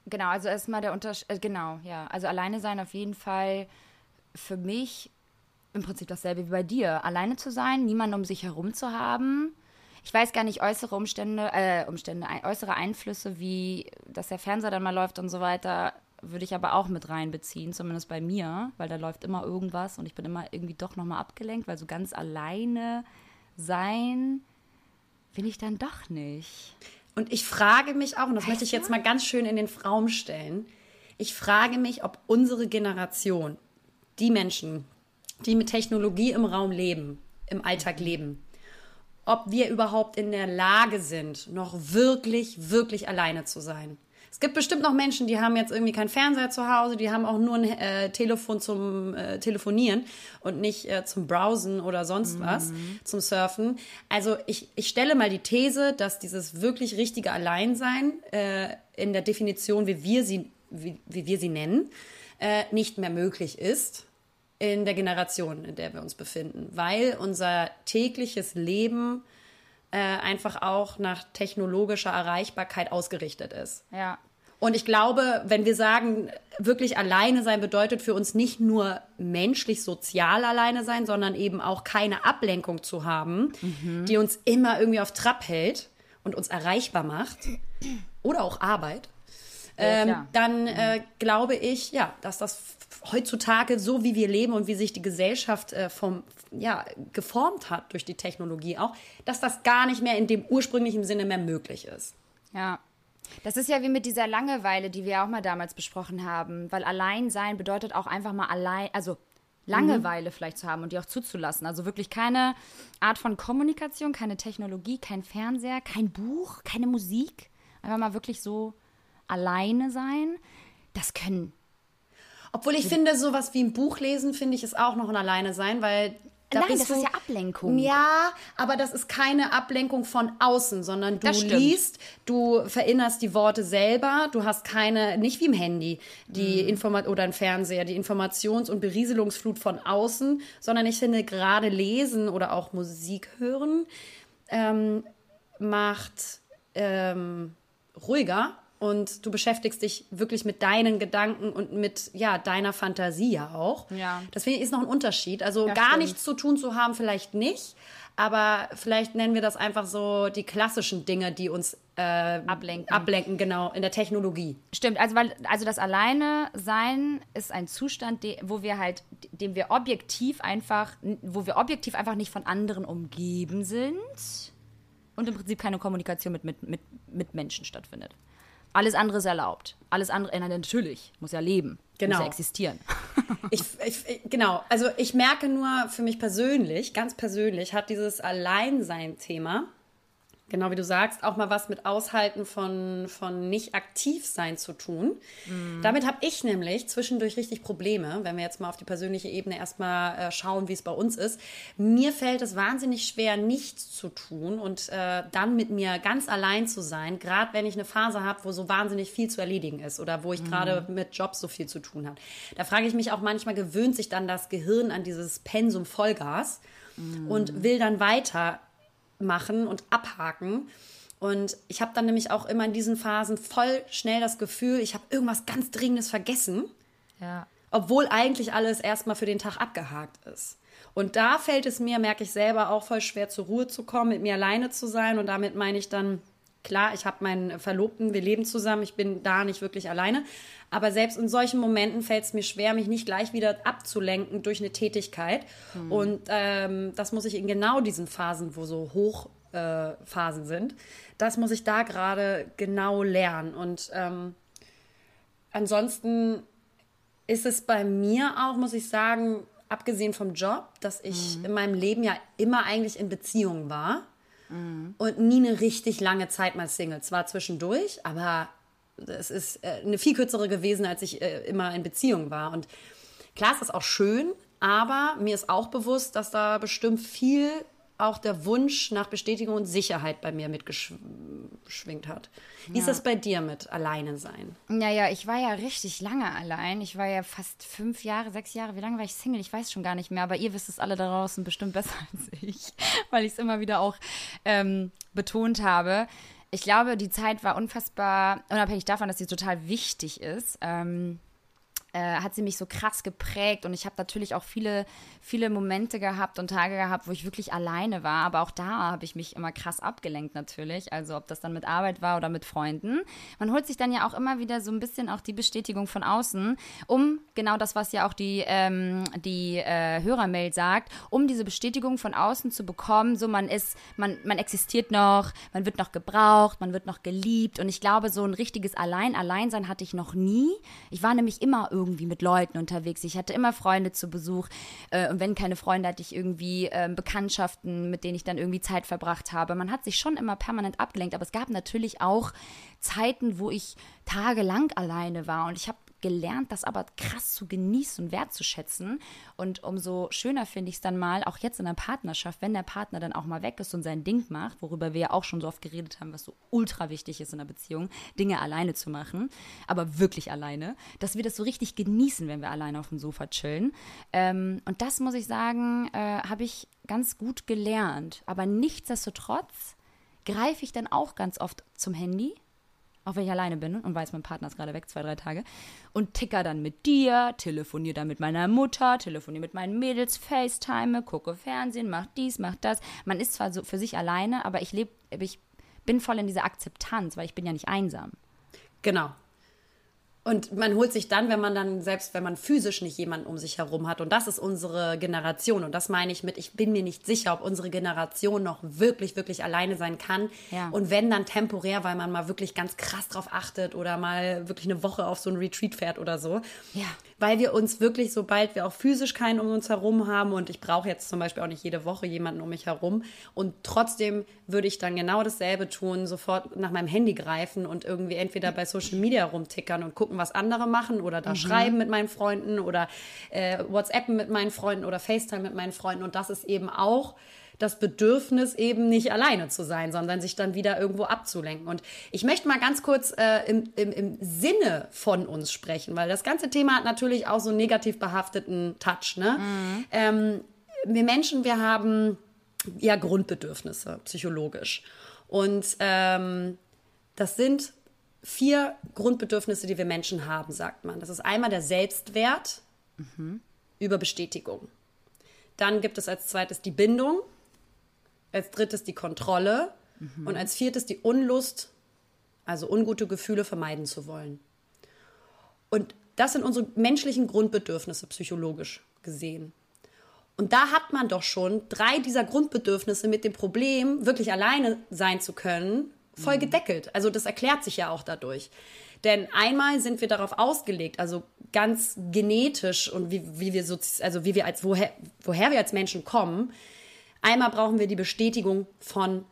Genau, also erstmal der Unterschied, äh, genau, ja. Also alleine sein auf jeden Fall für mich im Prinzip dasselbe wie bei dir. Alleine zu sein, niemanden um sich herum zu haben, ich weiß gar nicht, äußere Umstände, äh, Umstände, äußere Einflüsse, wie dass der Fernseher dann mal läuft und so weiter, würde ich aber auch mit reinbeziehen, zumindest bei mir, weil da läuft immer irgendwas und ich bin immer irgendwie doch nochmal abgelenkt, weil so ganz alleine sein bin ich dann doch nicht. Und ich frage mich auch, und das weißt möchte ich jetzt mal ganz schön in den Raum stellen, ich frage mich, ob unsere Generation, die Menschen, die mit Technologie im Raum leben, im Alltag leben, ob wir überhaupt in der Lage sind, noch wirklich, wirklich alleine zu sein. Es gibt bestimmt noch Menschen, die haben jetzt irgendwie keinen Fernseher zu Hause, die haben auch nur ein äh, Telefon zum äh, Telefonieren und nicht äh, zum Browsen oder sonst mhm. was, zum Surfen. Also ich, ich stelle mal die These, dass dieses wirklich richtige Alleinsein äh, in der Definition, wie wir sie, wie, wie wir sie nennen, äh, nicht mehr möglich ist in der Generation, in der wir uns befinden, weil unser tägliches Leben äh, einfach auch nach technologischer Erreichbarkeit ausgerichtet ist. Ja. Und ich glaube, wenn wir sagen, wirklich alleine sein bedeutet für uns nicht nur menschlich sozial alleine sein, sondern eben auch keine Ablenkung zu haben, mhm. die uns immer irgendwie auf Trab hält und uns erreichbar macht oder auch Arbeit, ähm, ja, dann äh, glaube ich, ja, dass das heutzutage, so wie wir leben und wie sich die Gesellschaft äh, vom, ja, geformt hat durch die Technologie auch, dass das gar nicht mehr in dem ursprünglichen Sinne mehr möglich ist. Ja. Das ist ja wie mit dieser Langeweile, die wir auch mal damals besprochen haben, weil allein sein bedeutet auch einfach mal allein, also Langeweile vielleicht zu haben und die auch zuzulassen. Also wirklich keine Art von Kommunikation, keine Technologie, kein Fernseher, kein Buch, keine Musik. Einfach mal wirklich so alleine sein. Das können Obwohl ich finde, sowas wie ein Buch lesen, finde ich, ist auch noch ein Alleine sein, weil da Nein, das du, ist ja Ablenkung. Ja, aber das ist keine Ablenkung von außen, sondern du liest, du verinnerst die Worte selber, du hast keine, nicht wie im Handy, Mhm. die Informa oder im Fernseher, die Informations- und Berieselungsflut von außen, sondern ich finde gerade lesen oder auch Musik hören ähm, macht ähm, ruhiger und du beschäftigst dich wirklich mit deinen Gedanken und mit ja deiner Fantasie ja auch. Ja. Das finde ich ist noch ein Unterschied. Also Ja, gar stimmt. nichts zu tun zu haben, vielleicht nicht. Aber vielleicht nennen wir das einfach so die klassischen Dinge, die uns äh, Ablenken. ablenken, genau, in der Technologie. Stimmt, also weil also das Alleine sein ist ein Zustand, de, wo wir halt, dem wir objektiv einfach, wo wir objektiv einfach nicht von anderen umgeben sind und im Prinzip keine Kommunikation mit, mit, mit, mit Menschen stattfindet. Alles andere ist erlaubt. Alles andere, nein, natürlich, muss ja leben, Genau. muss ja existieren. Ich, ich, ich- genau, also ich merke nur für mich persönlich, ganz persönlich, hat dieses Alleinsein-Thema, genau wie du sagst, auch mal was mit Aushalten von, von nicht aktiv sein zu tun. Damit habe ich nämlich zwischendurch richtig Probleme, wenn wir jetzt mal auf die persönliche Ebene erstmal äh, schauen, wie es bei uns ist. Mir fällt es wahnsinnig schwer, nichts zu tun und äh, dann mit mir ganz allein zu sein, gerade wenn ich eine Phase habe, wo so wahnsinnig viel zu erledigen ist oder wo ich gerade mit Jobs so viel zu tun habe. Da frage ich mich auch manchmal, gewöhnt sich dann das Gehirn an dieses Pensum Vollgas und will dann weiter machen und abhaken. Und ich habe dann nämlich auch immer in diesen Phasen voll schnell das Gefühl, ich habe irgendwas ganz Dringendes vergessen, Ja. obwohl eigentlich alles erstmal für den Tag abgehakt ist. Und da fällt es mir, merke ich selber, auch voll schwer zur Ruhe zu kommen, mit mir alleine zu sein. Und damit meine ich dann, klar, ich habe meinen Verlobten, wir leben zusammen, ich bin da nicht wirklich alleine. Aber selbst in solchen Momenten fällt es mir schwer, mich nicht gleich wieder abzulenken durch eine Tätigkeit. Und ähm, das muss ich in genau diesen Phasen, wo so Hochphasen äh, Phasen sind, das muss ich da gerade genau lernen. Und ähm, ansonsten ist es bei mir auch, muss ich sagen, abgesehen vom Job, dass ich in meinem Leben ja immer eigentlich in Beziehung war und nie eine richtig lange Zeit mal Single. Zwar zwischendurch, aber es ist äh, eine viel kürzere gewesen, als ich äh, immer in Beziehung war. Und klar ist das auch schön, aber mir ist auch bewusst, dass da bestimmt viel auch der Wunsch nach Bestätigung und Sicherheit bei mir mitgeschwingt hat. Wie ist das bei dir mit Alleine sein? Naja, ich war ja richtig lange allein. Ich war ja fast fünf Jahre, sechs Jahre. Wie lange war ich Single? Ich weiß schon gar nicht mehr. Aber ihr wisst es alle da draußen bestimmt besser als ich, weil ich es immer wieder auch ähm, betont habe. Ich glaube, die Zeit war unfassbar, unabhängig davon, dass sie total wichtig ist. Ähm, äh, hat sie mich so krass geprägt und ich habe natürlich auch viele, viele Momente gehabt und Tage gehabt, wo ich wirklich alleine war, aber auch da habe ich mich immer krass abgelenkt natürlich, also ob das dann mit Arbeit war oder mit Freunden. Man holt sich dann ja auch immer wieder so ein bisschen auch die Bestätigung von außen, um genau das, was ja auch die, ähm, die äh, Hörermail sagt, um diese Bestätigung von außen zu bekommen, so man ist, man, man existiert noch, man wird noch gebraucht, man wird noch geliebt und ich glaube, so ein richtiges Allein-Alleinsein hatte ich noch nie. Ich war nämlich immer irgendwie mit Leuten unterwegs. Ich hatte immer Freunde zu Besuch. Äh, und wenn keine Freunde, hatte ich irgendwie ähm, Bekanntschaften, mit denen ich dann irgendwie Zeit verbracht habe. Man hat sich schon immer permanent abgelenkt. Aber es gab natürlich auch Zeiten, wo ich tagelang alleine war. Und ich habe gelernt, das aber krass zu genießen und wertzuschätzen. Und umso schöner finde ich es dann mal, auch jetzt in der Partnerschaft, wenn der Partner dann auch mal weg ist und sein Ding macht, worüber wir ja auch schon so oft geredet haben, was so ultra wichtig ist in einer Beziehung, Dinge alleine zu machen, aber wirklich alleine, dass wir das so richtig genießen, wenn wir alleine auf dem Sofa chillen. Ähm, und das muss ich sagen, äh, habe ich ganz gut gelernt. Aber nichtsdestotrotz greife ich dann auch ganz oft zum Handy auch wenn ich alleine bin und weiß, mein Partner ist gerade weg, zwei, drei Tage, und ticker dann mit dir, telefoniere dann mit meiner Mutter, telefoniere mit meinen Mädels, FaceTime, gucke Fernsehen, mach dies, mach das. Man ist zwar so für sich alleine, aber ich lebe, ich bin voll in dieser Akzeptanz, weil ich bin ja nicht einsam. Genau. Und man holt sich dann, wenn man dann, selbst wenn man physisch nicht jemanden um sich herum hat, und das ist unsere Generation, und das meine ich mit, ich bin mir nicht sicher, ob unsere Generation noch wirklich, wirklich alleine sein kann. Ja. Und wenn dann temporär, weil man mal wirklich ganz krass drauf achtet oder mal wirklich eine Woche auf so ein Retreat fährt oder so. Ja. Weil wir uns wirklich, sobald wir auch physisch keinen um uns herum haben und ich brauche jetzt zum Beispiel auch nicht jede Woche jemanden um mich herum und trotzdem würde ich dann genau dasselbe tun, sofort nach meinem Handy greifen und irgendwie entweder bei Social Media rumtickern und gucken, was andere machen oder da mhm. schreiben mit meinen Freunden oder äh, WhatsAppen mit meinen Freunden oder FaceTime mit meinen Freunden und das ist eben auch das Bedürfnis, eben nicht alleine zu sein, sondern sich dann wieder irgendwo abzulenken. Und ich möchte mal ganz kurz äh, im, im, im Sinne von uns sprechen, weil das ganze Thema hat natürlich auch so einen negativ behafteten Touch. Ne? Mhm. Ähm, wir Menschen, wir haben ja Grundbedürfnisse, psychologisch. Und ähm, das sind vier Grundbedürfnisse, die wir Menschen haben, sagt man. Das ist einmal der Selbstwert mhm. über Bestätigung. Dann gibt es als zweites die Bindung als drittes die Kontrolle mhm. und als viertes die Unlust, also ungute Gefühle vermeiden zu wollen. Und das sind unsere menschlichen Grundbedürfnisse psychologisch gesehen. Und da hat man doch schon drei dieser Grundbedürfnisse mit dem Problem, wirklich alleine sein zu können, voll mhm. gedeckelt. Also das erklärt sich ja auch dadurch. Denn einmal sind wir darauf ausgelegt, also ganz genetisch und wie, wie wir so, also wie wir als, woher, woher wir als Menschen kommen, Einmal brauchen wir die Bestätigung von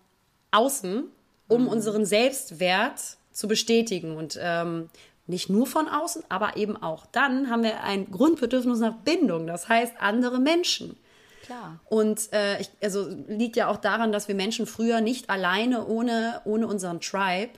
außen, um mhm. unseren Selbstwert zu bestätigen. Und ähm, nicht nur von außen, aber eben auch. Dann haben wir ein Grundbedürfnis nach Bindung, das heißt andere Menschen. Klar. Und äh, ich, also liegt ja auch daran, dass wir Menschen früher nicht alleine ohne, ohne unseren Tribe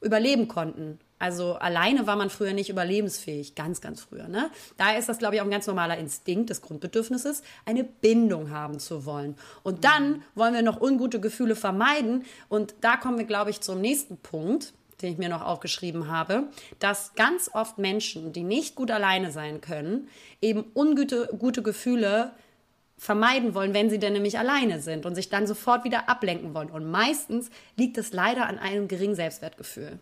überleben konnten. Also alleine war man früher nicht überlebensfähig, ganz, ganz früher. Ne? Daher ist das, glaube ich, auch ein ganz normaler Instinkt des Grundbedürfnisses, eine Bindung haben zu wollen. Und dann wollen wir noch ungute Gefühle vermeiden. Und da kommen wir, glaube ich, zum nächsten Punkt den ich mir noch aufgeschrieben habe, dass ganz oft Menschen, die nicht gut alleine sein können, eben ungute gute Gefühle vermeiden wollen, wenn sie denn nämlich alleine sind und sich dann sofort wieder ablenken wollen. Und meistens liegt es leider an einem geringen Selbstwertgefühl.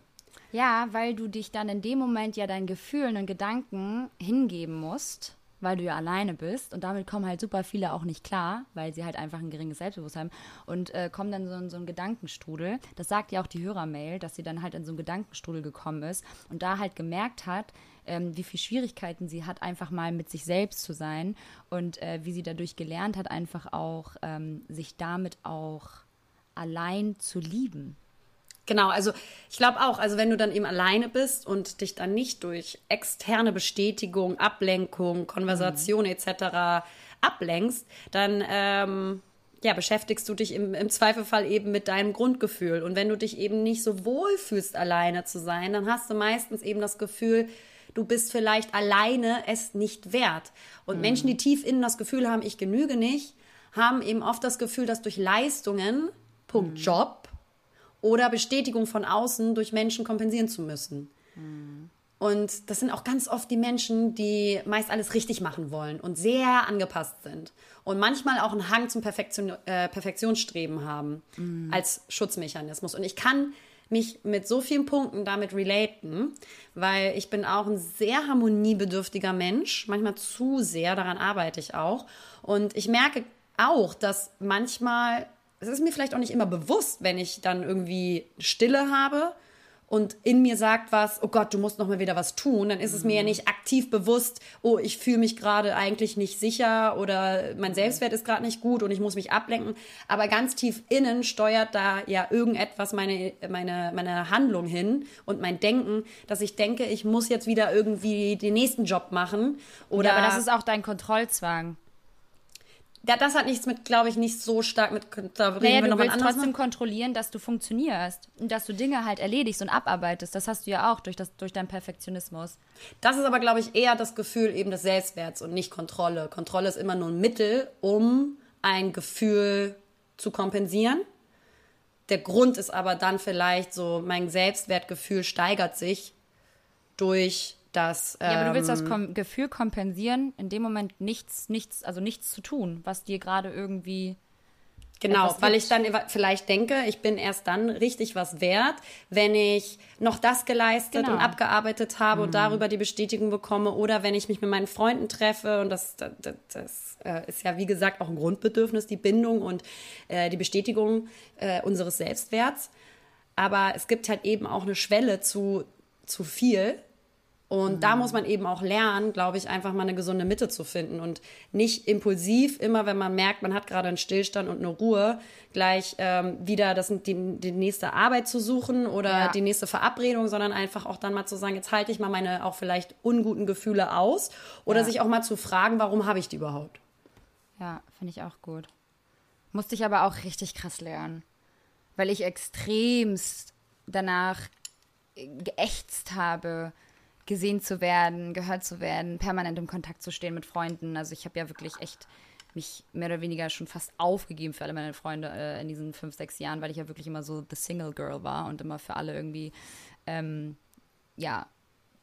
Ja, weil du dich dann in dem Moment ja deinen Gefühlen und Gedanken hingeben musst, weil du ja alleine bist. Und damit kommen halt super viele auch nicht klar, weil sie halt einfach ein geringes Selbstbewusstsein haben und äh, kommen dann so in so einen Gedankenstrudel. Das sagt ja auch die Hörermail, dass sie dann halt in so einen Gedankenstrudel gekommen ist und da halt gemerkt hat, ähm, wie viel Schwierigkeiten sie hat, einfach mal mit sich selbst zu sein und äh, wie sie dadurch gelernt hat, einfach auch ähm, sich damit auch allein zu lieben. Genau, also ich glaube auch, also wenn du dann eben alleine bist und dich dann nicht durch externe Bestätigung, Ablenkung, Konversation mhm. etc. ablenkst, dann ähm, ja, beschäftigst du dich im, im Zweifelfall eben mit deinem Grundgefühl. Und wenn du dich eben nicht so wohl fühlst, alleine zu sein, dann hast du meistens eben das Gefühl, du bist vielleicht alleine es nicht wert. Und mhm. Menschen, die tief innen das Gefühl haben, ich genüge nicht, haben eben oft das Gefühl, dass durch Leistungen, Punkt mhm. Job, oder Bestätigung von außen durch Menschen kompensieren zu müssen. Mhm. Und das sind auch ganz oft die Menschen, die meist alles richtig machen wollen und sehr angepasst sind und manchmal auch einen Hang zum Perfektion, äh, Perfektionsstreben haben mhm. als Schutzmechanismus. Und ich kann mich mit so vielen Punkten damit relaten, weil ich bin auch ein sehr harmoniebedürftiger Mensch, manchmal zu sehr, daran arbeite ich auch. Und ich merke auch, dass manchmal es ist mir vielleicht auch nicht immer bewusst, wenn ich dann irgendwie Stille habe und in mir sagt was, oh Gott, du musst noch mal wieder was tun, dann ist es mir ja mhm. nicht aktiv bewusst, oh, ich fühle mich gerade eigentlich nicht sicher oder mein Selbstwert ist gerade nicht gut und ich muss mich ablenken. Aber ganz tief innen steuert da ja irgendetwas meine, meine, meine Handlung hin und mein Denken, dass ich denke, ich muss jetzt wieder irgendwie den nächsten Job machen. Oder ja, aber das ist auch dein Kontrollzwang. Ja, das hat nichts mit, glaube ich, nicht so stark mit. Da reden naja, wir du willst trotzdem mal. kontrollieren, dass du funktionierst und dass du Dinge halt erledigst und abarbeitest. Das hast du ja auch durch, das, durch deinen Perfektionismus. Das ist aber, glaube ich, eher das Gefühl eben des Selbstwerts und nicht Kontrolle. Kontrolle ist immer nur ein Mittel, um ein Gefühl zu kompensieren. Der Grund ist aber dann vielleicht so, mein Selbstwertgefühl steigert sich durch dass. Ähm, ja, aber du willst das ähm, Kom Gefühl kompensieren, in dem Moment nichts, nichts, also nichts zu tun, was dir gerade irgendwie. Genau, weil ich dann vielleicht denke, ich bin erst dann richtig was wert, wenn ich noch das geleistet genau. und abgearbeitet habe mhm. und darüber die Bestätigung bekomme oder wenn ich mich mit meinen Freunden treffe und das, das, das äh, ist ja wie gesagt auch ein Grundbedürfnis, die Bindung und äh, die Bestätigung äh, unseres Selbstwerts. Aber es gibt halt eben auch eine Schwelle zu, zu viel Und mhm. da muss man eben auch lernen, glaube ich, einfach mal eine gesunde Mitte zu finden und nicht impulsiv immer, wenn man merkt, man hat gerade einen Stillstand und eine Ruhe, gleich ähm, wieder das, die, die nächste Arbeit zu suchen oder ja. die nächste Verabredung, sondern einfach auch dann mal zu sagen, jetzt halte ich mal meine auch vielleicht unguten Gefühle aus oder ja. sich auch mal zu fragen, warum habe ich die überhaupt? Ja, finde ich auch gut. Musste ich aber auch richtig krass lernen, weil ich extremst danach geächtzt habe, gesehen zu werden, gehört zu werden, permanent im Kontakt zu stehen mit Freunden. Also ich habe ja wirklich echt mich mehr oder weniger schon fast aufgegeben für alle meine Freunde äh, in diesen fünf, sechs Jahren, weil ich ja wirklich immer so the Single Girl war und immer für alle irgendwie ähm, ja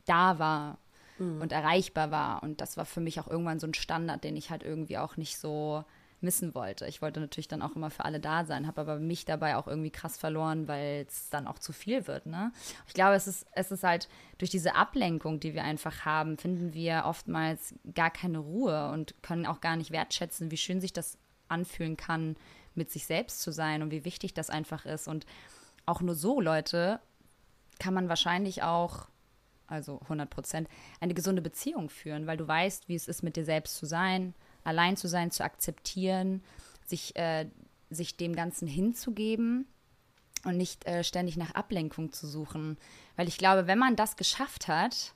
da war mhm. und erreichbar war. Und das war für mich auch irgendwann so ein Standard, den ich halt irgendwie auch nicht so missen wollte. Ich wollte natürlich dann auch immer für alle da sein, habe aber mich dabei auch irgendwie krass verloren, weil es dann auch zu viel wird. Ne? Ich glaube, es ist, es ist halt durch diese Ablenkung, die wir einfach haben, finden wir oftmals gar keine Ruhe und können auch gar nicht wertschätzen, wie schön sich das anfühlen kann, mit sich selbst zu sein und wie wichtig das einfach ist. Und auch nur so, Leute, kann man wahrscheinlich auch also 100 Prozent, eine gesunde Beziehung führen, weil du weißt, wie es ist, mit dir selbst zu sein, allein zu sein, zu akzeptieren, sich, äh, sich dem Ganzen hinzugeben und nicht äh, ständig nach Ablenkung zu suchen. Weil ich glaube, wenn man das geschafft hat,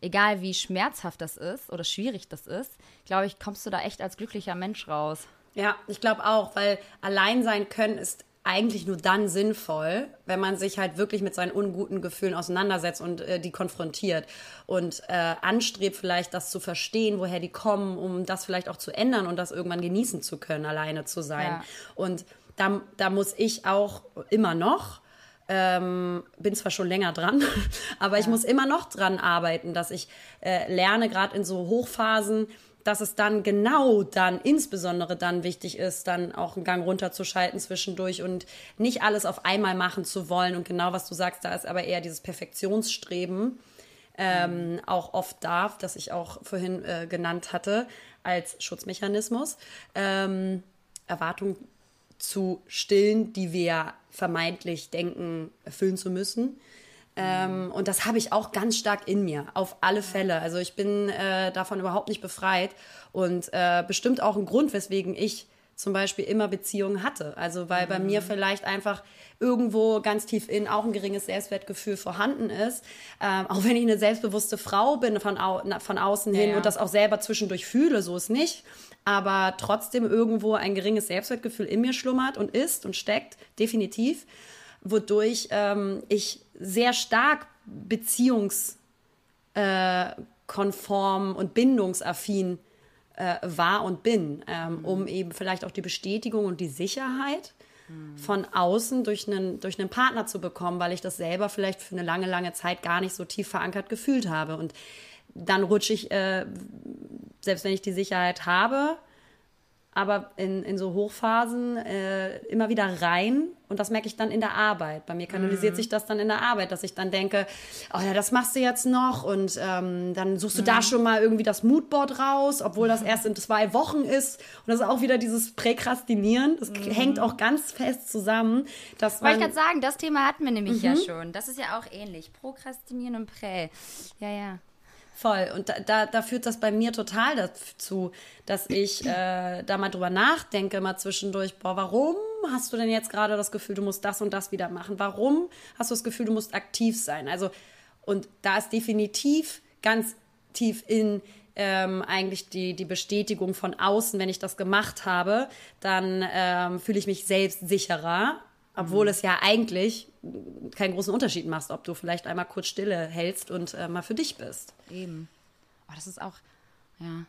egal wie schmerzhaft das ist oder schwierig das ist, glaube ich, kommst du da echt als glücklicher Mensch raus. Ja, ich glaube auch, weil allein sein können ist eigentlich nur dann sinnvoll, wenn man sich halt wirklich mit seinen unguten Gefühlen auseinandersetzt und äh, die konfrontiert und äh, anstrebt vielleicht das zu verstehen, woher die kommen, um das vielleicht auch zu ändern und das irgendwann genießen zu können, alleine zu sein. Ja. Und da, da muss ich auch immer noch ähm, bin zwar schon länger dran, aber ja. ich muss immer noch dran arbeiten, dass ich äh, lerne, gerade in so Hochphasen, dass es dann genau dann, insbesondere dann wichtig ist, dann auch einen Gang runterzuschalten zwischendurch und nicht alles auf einmal machen zu wollen. Und genau was du sagst, da ist aber eher dieses Perfektionsstreben ähm, auch oft darf, das ich auch vorhin äh, genannt hatte, als Schutzmechanismus. Ähm, Erwartungen zu stillen, die wir vermeintlich denken, erfüllen zu müssen. Ähm, und das habe ich auch ganz stark in mir, auf alle Fälle. Also ich bin äh, davon überhaupt nicht befreit und äh, bestimmt auch ein Grund, weswegen ich zum Beispiel immer Beziehungen hatte. Also weil bei mir mhm. vielleicht einfach irgendwo ganz tief in auch ein geringes Selbstwertgefühl vorhanden ist. Ähm, auch wenn ich eine selbstbewusste Frau bin von, au von außen hin ja, ja. und das auch selber zwischendurch fühle, so ist nicht. Aber trotzdem irgendwo ein geringes Selbstwertgefühl in mir schlummert und ist und steckt, definitiv wodurch ähm, ich sehr stark beziehungskonform äh, und bindungsaffin äh, war und bin, ähm, mhm. um eben vielleicht auch die Bestätigung und die Sicherheit mhm. von außen durch einen, durch einen Partner zu bekommen, weil ich das selber vielleicht für eine lange, lange Zeit gar nicht so tief verankert gefühlt habe. Und dann rutsche ich, äh, selbst wenn ich die Sicherheit habe, aber in, in so Hochphasen äh, immer wieder rein und das merke ich dann in der Arbeit. Bei mir kanalisiert mhm. sich das dann in der Arbeit, dass ich dann denke, oh ja, das machst du jetzt noch und ähm, dann suchst du mhm. da schon mal irgendwie das Moodboard raus, obwohl das erst in zwei Wochen ist und das ist auch wieder dieses Präkrastinieren, das mhm. hängt auch ganz fest zusammen. Dass Wollte ich gerade sagen, das Thema hatten wir nämlich ja mhm. schon. Das ist ja auch ähnlich, Prokrastinieren und Prä. Ja, ja. Voll. Und da, da, da, führt das bei mir total dazu, dass ich äh, da mal drüber nachdenke, mal zwischendurch, boah, warum hast du denn jetzt gerade das Gefühl, du musst das und das wieder machen? Warum hast du das Gefühl, du musst aktiv sein? Also, und da ist definitiv ganz tief in ähm, eigentlich die, die Bestätigung von außen, wenn ich das gemacht habe, dann ähm, fühle ich mich selbst sicherer obwohl mhm. es ja eigentlich keinen großen Unterschied macht, ob du vielleicht einmal kurz Stille hältst und äh, mal für dich bist. Eben. Oh, das ist auch, ja.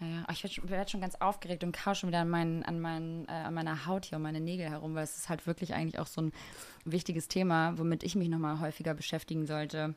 Ja, ja. Oh, ich werde schon, werd schon ganz aufgeregt und kau schon wieder an, meinen, an, meinen, äh, an meiner Haut hier, und meine Nägel herum, weil es ist halt wirklich eigentlich auch so ein wichtiges Thema, womit ich mich nochmal häufiger beschäftigen sollte.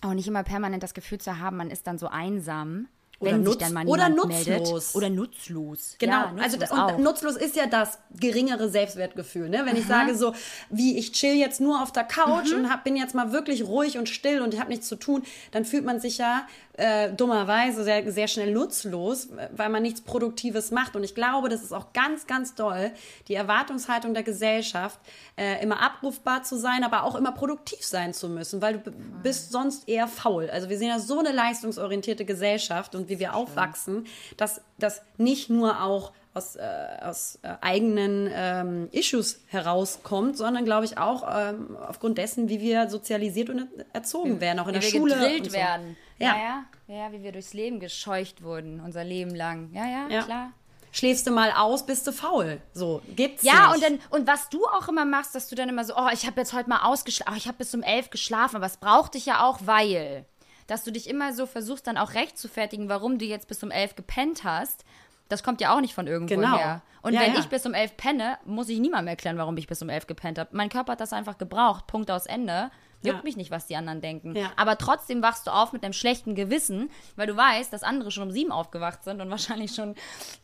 Auch nicht immer permanent das Gefühl zu haben, man ist dann so einsam oder, nutz, oder nutzlos. Meldet. Oder nutzlos. Genau. Ja, nutzlos also und nutzlos ist ja das geringere Selbstwertgefühl. Ne? Wenn Aha. ich sage so, wie ich chill jetzt nur auf der Couch mhm. und hab, bin jetzt mal wirklich ruhig und still und ich habe nichts zu tun, dann fühlt man sich ja äh, dummerweise sehr, sehr schnell nutzlos, weil man nichts Produktives macht. Und ich glaube, das ist auch ganz, ganz doll, die Erwartungshaltung der Gesellschaft, äh, immer abrufbar zu sein, aber auch immer produktiv sein zu müssen, weil du bist sonst eher faul. Also wir sind ja so eine leistungsorientierte Gesellschaft und wie wir aufwachsen, dass das nicht nur auch aus, äh, aus äh, eigenen ähm, Issues herauskommt, sondern glaube ich auch ähm, aufgrund dessen, wie wir sozialisiert und erzogen werden, auch in wie der wir Schule. gedrillt und so. werden. Ja. Ja. ja, ja, wie wir durchs Leben gescheucht wurden, unser Leben lang. Ja, ja, Ja. klar. Schläfst du mal aus, bist du faul. So, gibt's Ja, nicht. und dann und was du auch immer machst, dass du dann immer so, oh, ich habe jetzt heute mal ausgeschlafen, oh, ich habe bis um elf geschlafen, aber es braucht dich ja auch, weil, dass du dich immer so versuchst, dann auch rechtfertigen, warum du jetzt bis um elf gepennt hast. Das kommt ja auch nicht von irgendwo Genau. her. Und Ja, wenn ja. ich bis um elf penne, muss ich niemandem erklären, warum ich bis um elf gepennt habe. Mein Körper hat das einfach gebraucht. Punkt aus Ende. Juckt Ja. mich nicht, was die anderen denken. Ja. Aber trotzdem wachst du auf mit einem schlechten Gewissen, weil du weißt, dass andere schon um sieben aufgewacht sind und wahrscheinlich schon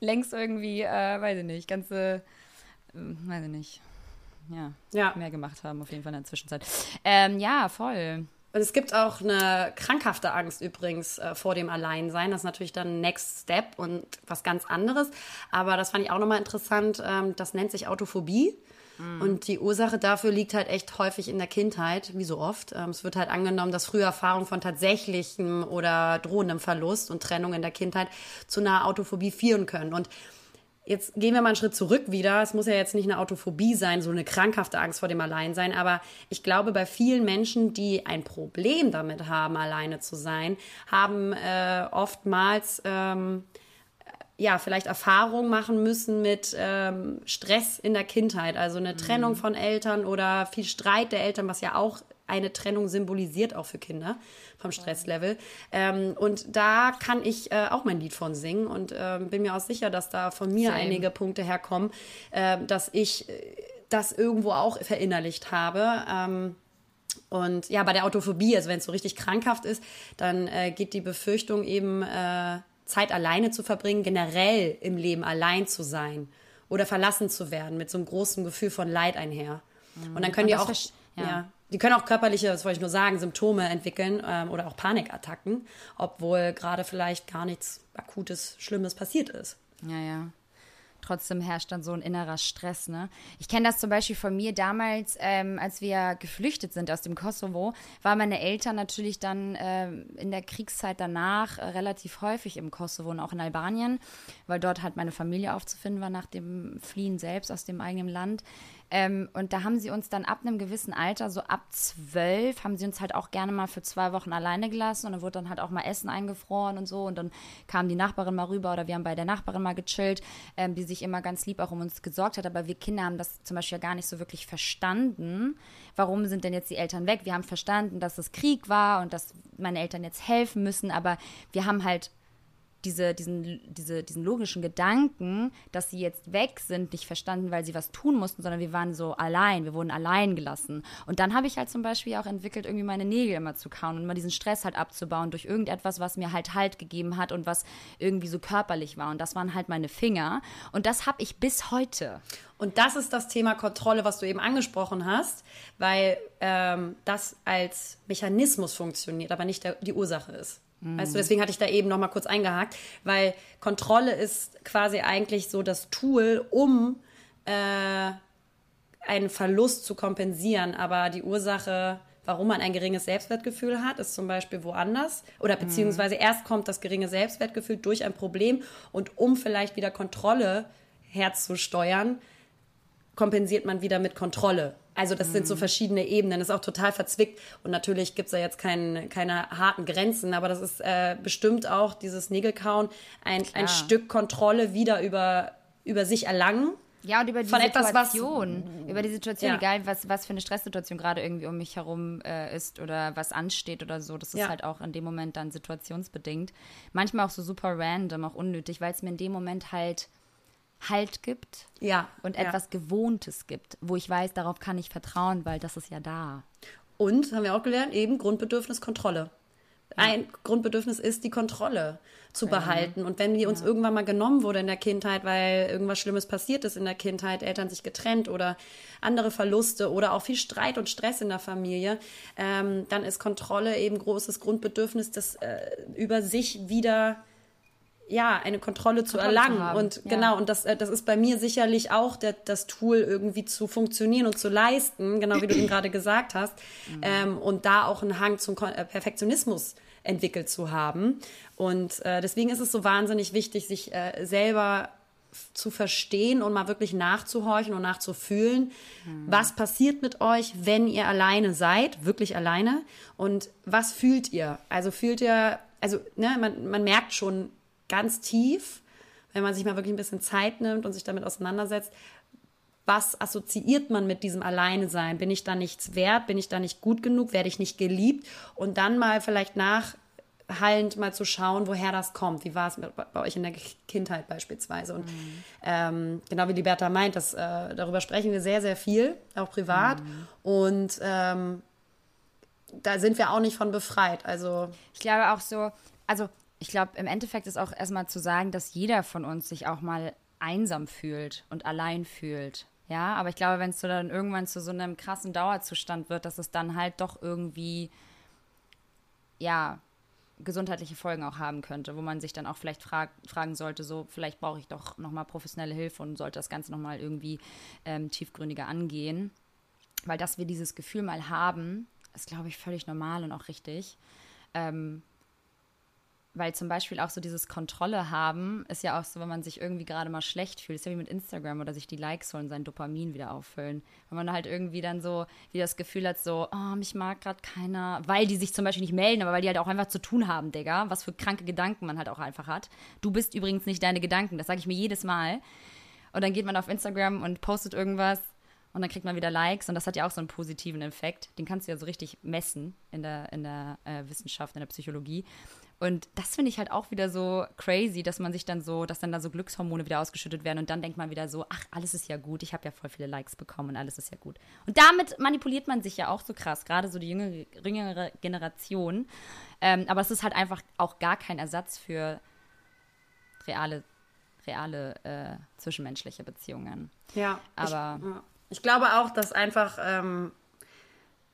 längst irgendwie, äh, weiß ich nicht, ganze, äh, weiß ich nicht, ja, Ja. mehr gemacht haben auf jeden Fall in der Zwischenzeit. Ähm, ja, voll. Und es gibt auch eine krankhafte Angst übrigens äh, vor dem Alleinsein. Das ist natürlich dann Next Step und was ganz anderes. Aber das fand ich auch nochmal interessant. Ähm, das nennt sich Autophobie. Und die Ursache dafür liegt halt echt häufig in der Kindheit, wie so oft. Ähm, es wird halt angenommen, dass frühe Erfahrungen von tatsächlichem oder drohendem Verlust und Trennung in der Kindheit zu einer Autophobie führen können. Und Jetzt gehen wir mal einen Schritt zurück wieder. Es muss ja jetzt nicht eine Autophobie sein, so eine krankhafte Angst vor dem Alleinsein. Aber ich glaube, bei vielen Menschen, die ein Problem damit haben, alleine zu sein, haben äh, oftmals ähm, ja, vielleicht Erfahrungen machen müssen mit ähm, Stress in der Kindheit, also eine Trennung von Eltern oder viel Streit der Eltern, was ja auch eine Trennung symbolisiert, auch für Kinder vom Stresslevel. Ähm, und da kann ich äh, auch mein Lied von singen und ähm, bin mir auch sicher, dass da von mir Same. einige Punkte herkommen, äh, dass ich äh, das irgendwo auch verinnerlicht habe. Ähm, und ja, bei der Autophobie, also wenn es so richtig krankhaft ist, dann äh, geht die Befürchtung eben, äh, Zeit alleine zu verbringen, generell im Leben allein zu sein oder verlassen zu werden, mit so einem großen Gefühl von Leid einher. Und dann können Und die auch, ja. ja. die können auch körperliche, das wollte ich nur sagen, Symptome entwickeln ähm, oder auch Panikattacken, obwohl gerade vielleicht gar nichts Akutes, Schlimmes passiert ist. Ja, ja. Trotzdem herrscht dann so ein innerer Stress, ne? Ich kenne das zum Beispiel von mir damals, ähm, als wir geflüchtet sind aus dem Kosovo, waren meine Eltern natürlich dann ähm, in der Kriegszeit danach äh, relativ häufig im Kosovo und auch in Albanien, weil dort halt meine Familie aufzufinden war nach dem Fliehen selbst aus dem eigenen Land. Ähm, und da haben sie uns dann ab einem gewissen Alter, so ab zwölf, haben sie uns halt auch gerne mal für zwei Wochen alleine gelassen und dann wurde dann halt auch mal Essen eingefroren und so und dann kam die Nachbarin mal rüber oder wir haben bei der Nachbarin mal gechillt, ähm, die sich immer ganz lieb auch um uns gesorgt hat, aber wir Kinder haben das zum Beispiel gar nicht so wirklich verstanden. Warum sind denn jetzt die Eltern weg? Wir haben verstanden, dass es Krieg war und dass meine Eltern jetzt helfen müssen, aber wir haben halt diese, diesen, diese, diesen logischen Gedanken, dass sie jetzt weg sind, nicht verstanden, weil sie was tun mussten, sondern wir waren so allein, wir wurden allein gelassen. Und dann habe ich halt zum Beispiel auch entwickelt, irgendwie meine Nägel immer zu kauen und immer diesen Stress halt abzubauen durch irgendetwas, was mir halt Halt gegeben hat und was irgendwie so körperlich war. Und das waren halt meine Finger. Und das habe ich bis heute. Und das ist das Thema Kontrolle, was du eben angesprochen hast, weil ähm, das als Mechanismus funktioniert, aber nicht der, die Ursache ist. Weißt du, deswegen hatte ich da eben noch mal kurz eingehakt, weil Kontrolle ist quasi eigentlich so das Tool, um äh, einen Verlust zu kompensieren, aber die Ursache, warum man ein geringes Selbstwertgefühl hat, ist zum Beispiel woanders. Oder beziehungsweise erst kommt das geringe Selbstwertgefühl durch ein Problem. Und um vielleicht wieder Kontrolle herzusteuern, kompensiert man wieder mit Kontrolle. Also das sind so verschiedene Ebenen, das ist auch total verzwickt und natürlich gibt es da jetzt kein, keine harten Grenzen, aber das ist äh, bestimmt auch dieses Nägelkauen, ein, ein Stück Kontrolle wieder über, über sich erlangen. Ja, und über die Von etwas, was- Situation. über die Situation, Ja. egal was, was für eine Stresssituation gerade irgendwie um mich herum äh, ist oder was ansteht oder so. Das ist Ja. halt auch in dem Moment dann situationsbedingt. Manchmal auch so super random, auch unnötig, weil es mir in dem Moment halt Halt gibt Ja. und ja. etwas Gewohntes gibt, wo ich weiß, darauf kann ich vertrauen, weil das ist ja da. Und, haben wir auch gelernt, eben Grundbedürfnis Kontrolle. ein Grundbedürfnis ist die Kontrolle zu behalten. Und wenn die uns ja. irgendwann mal genommen wurde in der Kindheit, weil irgendwas Schlimmes passiert ist in der Kindheit, Eltern sich getrennt oder andere Verluste oder auch viel Streit und Stress in der Familie, ähm, dann ist Kontrolle eben großes Grundbedürfnis, das äh, über sich wieder ja, eine Kontrolle zu Kontrolle erlangen. Zu und ja. genau, und das, äh, das ist bei mir sicherlich auch der, das Tool, irgendwie zu funktionieren und zu leisten, genau wie du eben gerade gesagt hast. Mhm. Ähm, und da auch einen Hang zum äh, Perfektionismus entwickelt zu haben. Und äh, deswegen ist es so wahnsinnig wichtig, sich äh, selber zu verstehen und mal wirklich nachzuhorchen und nachzufühlen, mhm. was passiert mit euch, wenn ihr alleine seid, wirklich alleine und was fühlt ihr? Also fühlt ihr, also ne, man, man merkt schon, ganz tief, wenn man sich mal wirklich ein bisschen Zeit nimmt und sich damit auseinandersetzt, was assoziiert man mit diesem Alleine sein? Bin ich da nichts wert? Bin ich da nicht gut genug? Werde ich nicht geliebt? Und dann mal vielleicht nachhallend mal zu schauen, woher das kommt. Wie war es bei euch in der Kindheit beispielsweise? Und mhm. ähm, genau wie Liberta meint, das, äh, darüber sprechen wir sehr, sehr viel, auch privat. Mhm. Und ähm, da sind wir auch nicht von befreit. Also ich glaube auch so, also ich glaube, im Endeffekt ist auch erstmal zu sagen, dass jeder von uns sich auch mal einsam fühlt und allein fühlt. Ja, aber ich glaube, wenn es so dann irgendwann zu so einem krassen Dauerzustand wird, dass es dann halt doch irgendwie, ja, gesundheitliche Folgen auch haben könnte, wo man sich dann auch vielleicht frag, fragen sollte, so vielleicht brauche ich doch nochmal professionelle Hilfe und sollte das Ganze nochmal irgendwie ähm, tiefgründiger angehen. Weil dass wir dieses Gefühl mal haben, ist, glaube ich, völlig normal und auch richtig. Ähm, weil zum Beispiel auch so dieses Kontrolle haben ist ja auch so, wenn man sich irgendwie gerade mal schlecht fühlt, ist ja wie mit Instagram oder sich die Likes holen, sein Dopamin wieder auffüllen. Wenn man halt irgendwie dann so wie das Gefühl hat, so, oh, mich mag gerade keiner, weil die sich zum Beispiel nicht melden, aber weil die halt auch einfach zu tun haben, Digga, was für kranke Gedanken man halt auch einfach hat. Du bist übrigens nicht deine Gedanken, das sage ich mir jedes Mal. Und dann geht man auf Instagram und postet irgendwas und dann kriegt man wieder Likes und das hat ja auch so einen positiven Effekt. Den kannst du ja so richtig messen in der, in der äh, Wissenschaft, in der Psychologie. Und das finde ich halt auch wieder so crazy, dass man sich dann so, dass dann da so Glückshormone wieder ausgeschüttet werden und dann denkt man wieder so, ach, alles ist ja gut, ich habe ja voll viele Likes bekommen und alles ist ja gut. Und damit manipuliert man sich ja auch so krass, gerade so die jüngere, jüngere Generation. Ähm, aber es ist halt einfach auch gar kein Ersatz für reale, reale äh, zwischenmenschliche Beziehungen. Ja, aber ich, ja. ich glaube auch, dass einfach ähm,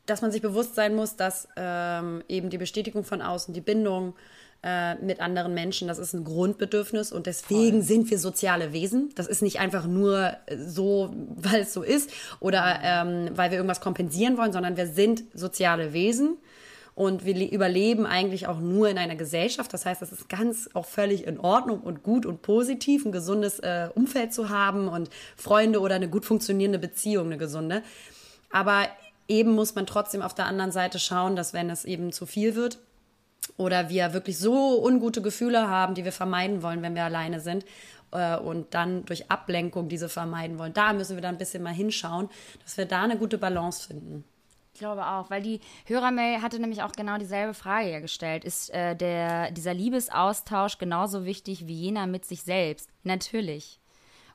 dass man sich bewusst sein muss, dass ähm, eben die Bestätigung von außen, die Bindung äh, mit anderen Menschen, das ist ein Grundbedürfnis und deswegen Voll. sind wir soziale Wesen. Das ist nicht einfach nur so, weil es so ist oder ähm, weil wir irgendwas kompensieren wollen, sondern wir sind soziale Wesen. Und wir überleben eigentlich auch nur in einer Gesellschaft. Das heißt, es ist ganz auch völlig in Ordnung und gut und positiv, ein gesundes äh, Umfeld zu haben und Freunde oder eine gut funktionierende Beziehung, eine gesunde. Aber eben muss man trotzdem auf der anderen Seite schauen, dass wenn es eben zu viel wird oder wir wirklich so ungute Gefühle haben, die wir vermeiden wollen, wenn wir alleine sind äh, und dann durch Ablenkung diese vermeiden wollen, da müssen wir dann ein bisschen mal hinschauen, dass wir da eine gute Balance finden. Ich glaube auch, weil die Hörermail hatte nämlich auch genau dieselbe Frage gestellt. Ist äh, der, dieser Liebesaustausch genauso wichtig wie jener mit sich selbst? Natürlich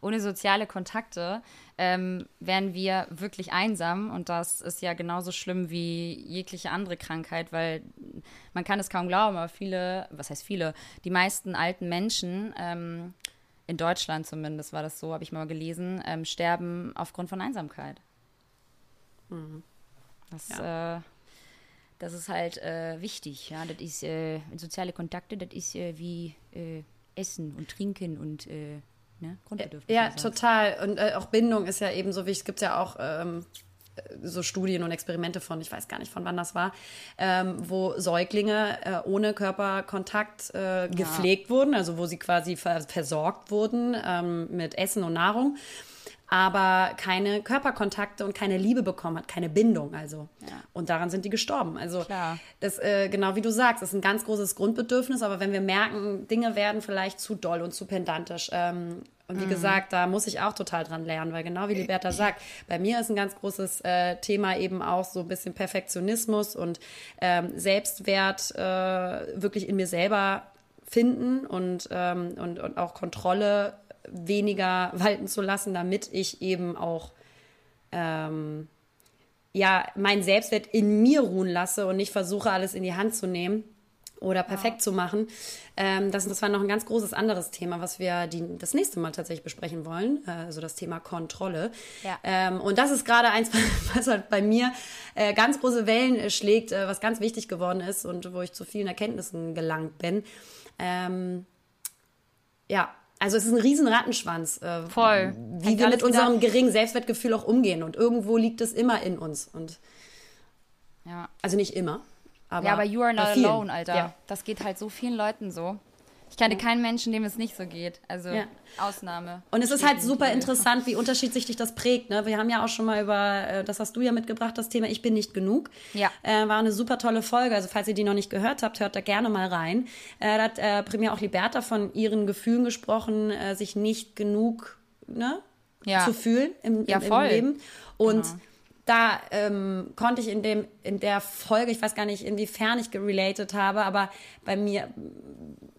ohne soziale Kontakte ähm, wären wir wirklich einsam und das ist ja genauso schlimm wie jegliche andere Krankheit, weil man kann es kaum glauben, aber viele, was heißt viele, die meisten alten Menschen ähm, in Deutschland zumindest war das so, habe ich mal gelesen, ähm, sterben aufgrund von Einsamkeit. Mhm. Das, ja. äh, das ist halt äh, wichtig, ja. Das ist äh, soziale Kontakte, das ist äh, wie äh, Essen und Trinken und äh, ne? Grundbedürfnisse. Ja, total. Und äh, auch Bindung ist ja eben so wichtig. Es gibt ja auch ähm, so Studien und Experimente von, ich weiß gar nicht, von wann das war, ähm, wo Säuglinge äh, ohne Körperkontakt äh, gepflegt ja. wurden, also wo sie quasi versorgt wurden ähm, mit Essen und Nahrung aber keine Körperkontakte und keine Liebe bekommen hat, keine Bindung also. Ja. Und daran sind die gestorben. Also Klar. das, äh, genau wie du sagst, ist ein ganz großes Grundbedürfnis, aber wenn wir merken, Dinge werden vielleicht zu doll und zu pedantisch, ähm, und wie mhm. gesagt, da muss ich auch total dran lernen, weil genau wie Liberta sagt, bei mir ist ein ganz großes äh, Thema eben auch so ein bisschen Perfektionismus und ähm, Selbstwert äh, wirklich in mir selber finden und, ähm, und, und auch Kontrolle weniger walten zu lassen, damit ich eben auch ähm, ja meinen Selbstwert in mir ruhen lasse und nicht versuche, alles in die Hand zu nehmen oder perfekt zu machen. Ähm, das, das war noch ein ganz großes anderes Thema, was wir die, das nächste Mal tatsächlich besprechen wollen, äh, also das Thema Kontrolle. Ja. Ähm, und das ist gerade eins, was halt bei mir äh, ganz große Wellen äh, schlägt, äh, was ganz wichtig geworden ist und wo ich zu vielen Erkenntnissen gelangt bin. Ähm, ja, also es ist ein riesen Rattenschwanz, äh, Voll. wie Hängt wir mit unserem wieder- geringen Selbstwertgefühl auch umgehen. Und irgendwo liegt es immer in uns. Und Ja. also nicht immer. Aber ja, aber you are not alone, Alter. Ja. Das geht halt so vielen Leuten so. Ich kenne keinen Menschen, dem es nicht so geht. Also Ja. Ausnahme. Und es ist halt super interessant, wie unterschiedlich dich das prägt. Ne? Wir haben ja auch schon mal über, äh, das hast du ja mitgebracht, das Thema Ich bin nicht genug. Ja. Äh, war eine super tolle Folge. Also falls ihr die noch nicht gehört habt, hört da gerne mal rein. Äh, da hat äh, primär auch Liberta von ihren Gefühlen gesprochen, äh, sich nicht genug ne, Ja. zu fühlen im, Ja, im, im voll. Leben. Und Genau. da ähm, konnte ich in, dem, in der Folge, ich weiß gar nicht, inwiefern ich gerelated habe, aber bei mir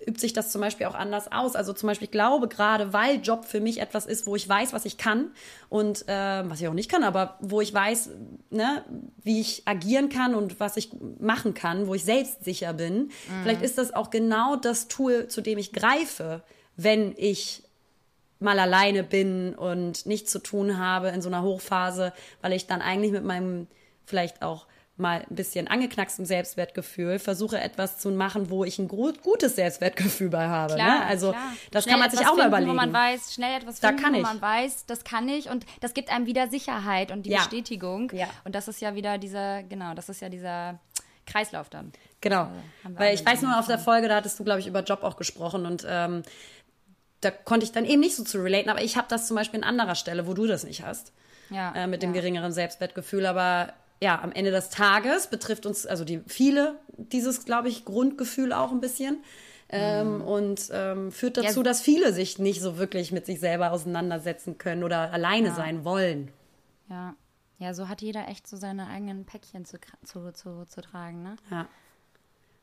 übt sich das zum Beispiel auch anders aus. Also zum Beispiel, ich glaube gerade, weil Job für mich etwas ist, wo ich weiß, was ich kann und äh, was ich auch nicht kann, aber wo ich weiß, ne, wie ich agieren kann und was ich machen kann, wo ich selbstsicher bin. Vielleicht ist das auch genau das Tool, zu dem ich greife, wenn ich mal alleine bin und nichts zu tun habe in so einer Hochphase, weil ich dann eigentlich mit meinem vielleicht auch mal ein bisschen angeknacksten Selbstwertgefühl versuche etwas zu machen, wo ich ein gutes Selbstwertgefühl bei habe. Klar, ne? Also klar. das Schnell kann man sich auch mal überlegen. Wo man weiß, schnell etwas Da finden, kann wo ich. man weiß, das kann ich und das gibt einem wieder Sicherheit und die Ja. Bestätigung. Ja. Und das ist ja wieder dieser, genau, das ist ja dieser Kreislauf dann. Genau. wir Weil ich weiß nur, auf der Folge, da hattest du, glaube ich, über Job auch gesprochen und ähm, da konnte ich dann eben nicht so zu relaten, aber ich habe das zum Beispiel an anderer Stelle, wo du das nicht hast. Ja, äh, mit dem ja. geringeren Selbstwertgefühl. Aber ja, am Ende des Tages betrifft uns, also die viele, dieses, glaube ich, Grundgefühl auch ein bisschen. Ähm, Und ähm, führt dazu, Ja. dass viele sich nicht so wirklich mit sich selber auseinandersetzen können oder alleine sein wollen. Ja. Ja, so hat jeder echt so seine eigenen Päckchen zu, zu, zu, zu tragen, ne? Ja. Das bin ich mega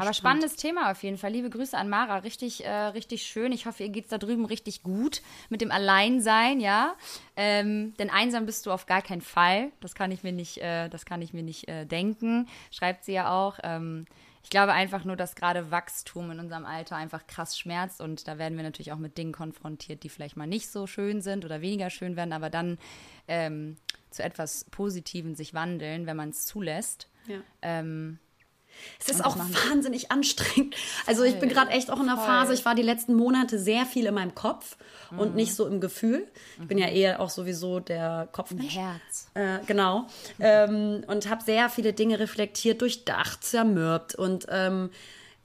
Aber spannend. spannendes Thema auf jeden Fall. Liebe Grüße an Mara. Richtig, äh, richtig schön. Ich hoffe, ihr geht's da drüben richtig gut mit dem Alleinsein, ja. Ähm, denn einsam bist du auf gar keinen Fall. Das kann ich mir nicht, äh, das kann ich mir nicht äh, denken. Schreibt sie ja auch. Ähm, ich glaube einfach nur, dass gerade Wachstum in unserem Alter einfach krass schmerzt und da werden wir natürlich auch mit Dingen konfrontiert, die vielleicht mal nicht so schön sind oder weniger schön werden, aber dann ähm, zu etwas Positiven sich wandeln, wenn man es zulässt. Ja. Ähm, Es ist auch machen- wahnsinnig anstrengend. Also ich bin gerade echt auch in einer Voll. Phase, ich war die letzten Monate sehr viel in meinem Kopf und nicht so im Gefühl. Ich bin ja eher auch sowieso der Kopfmensch. Herz. Äh, genau. Ähm, und habe sehr viele Dinge reflektiert, durchdacht, zermürbt. Und ähm,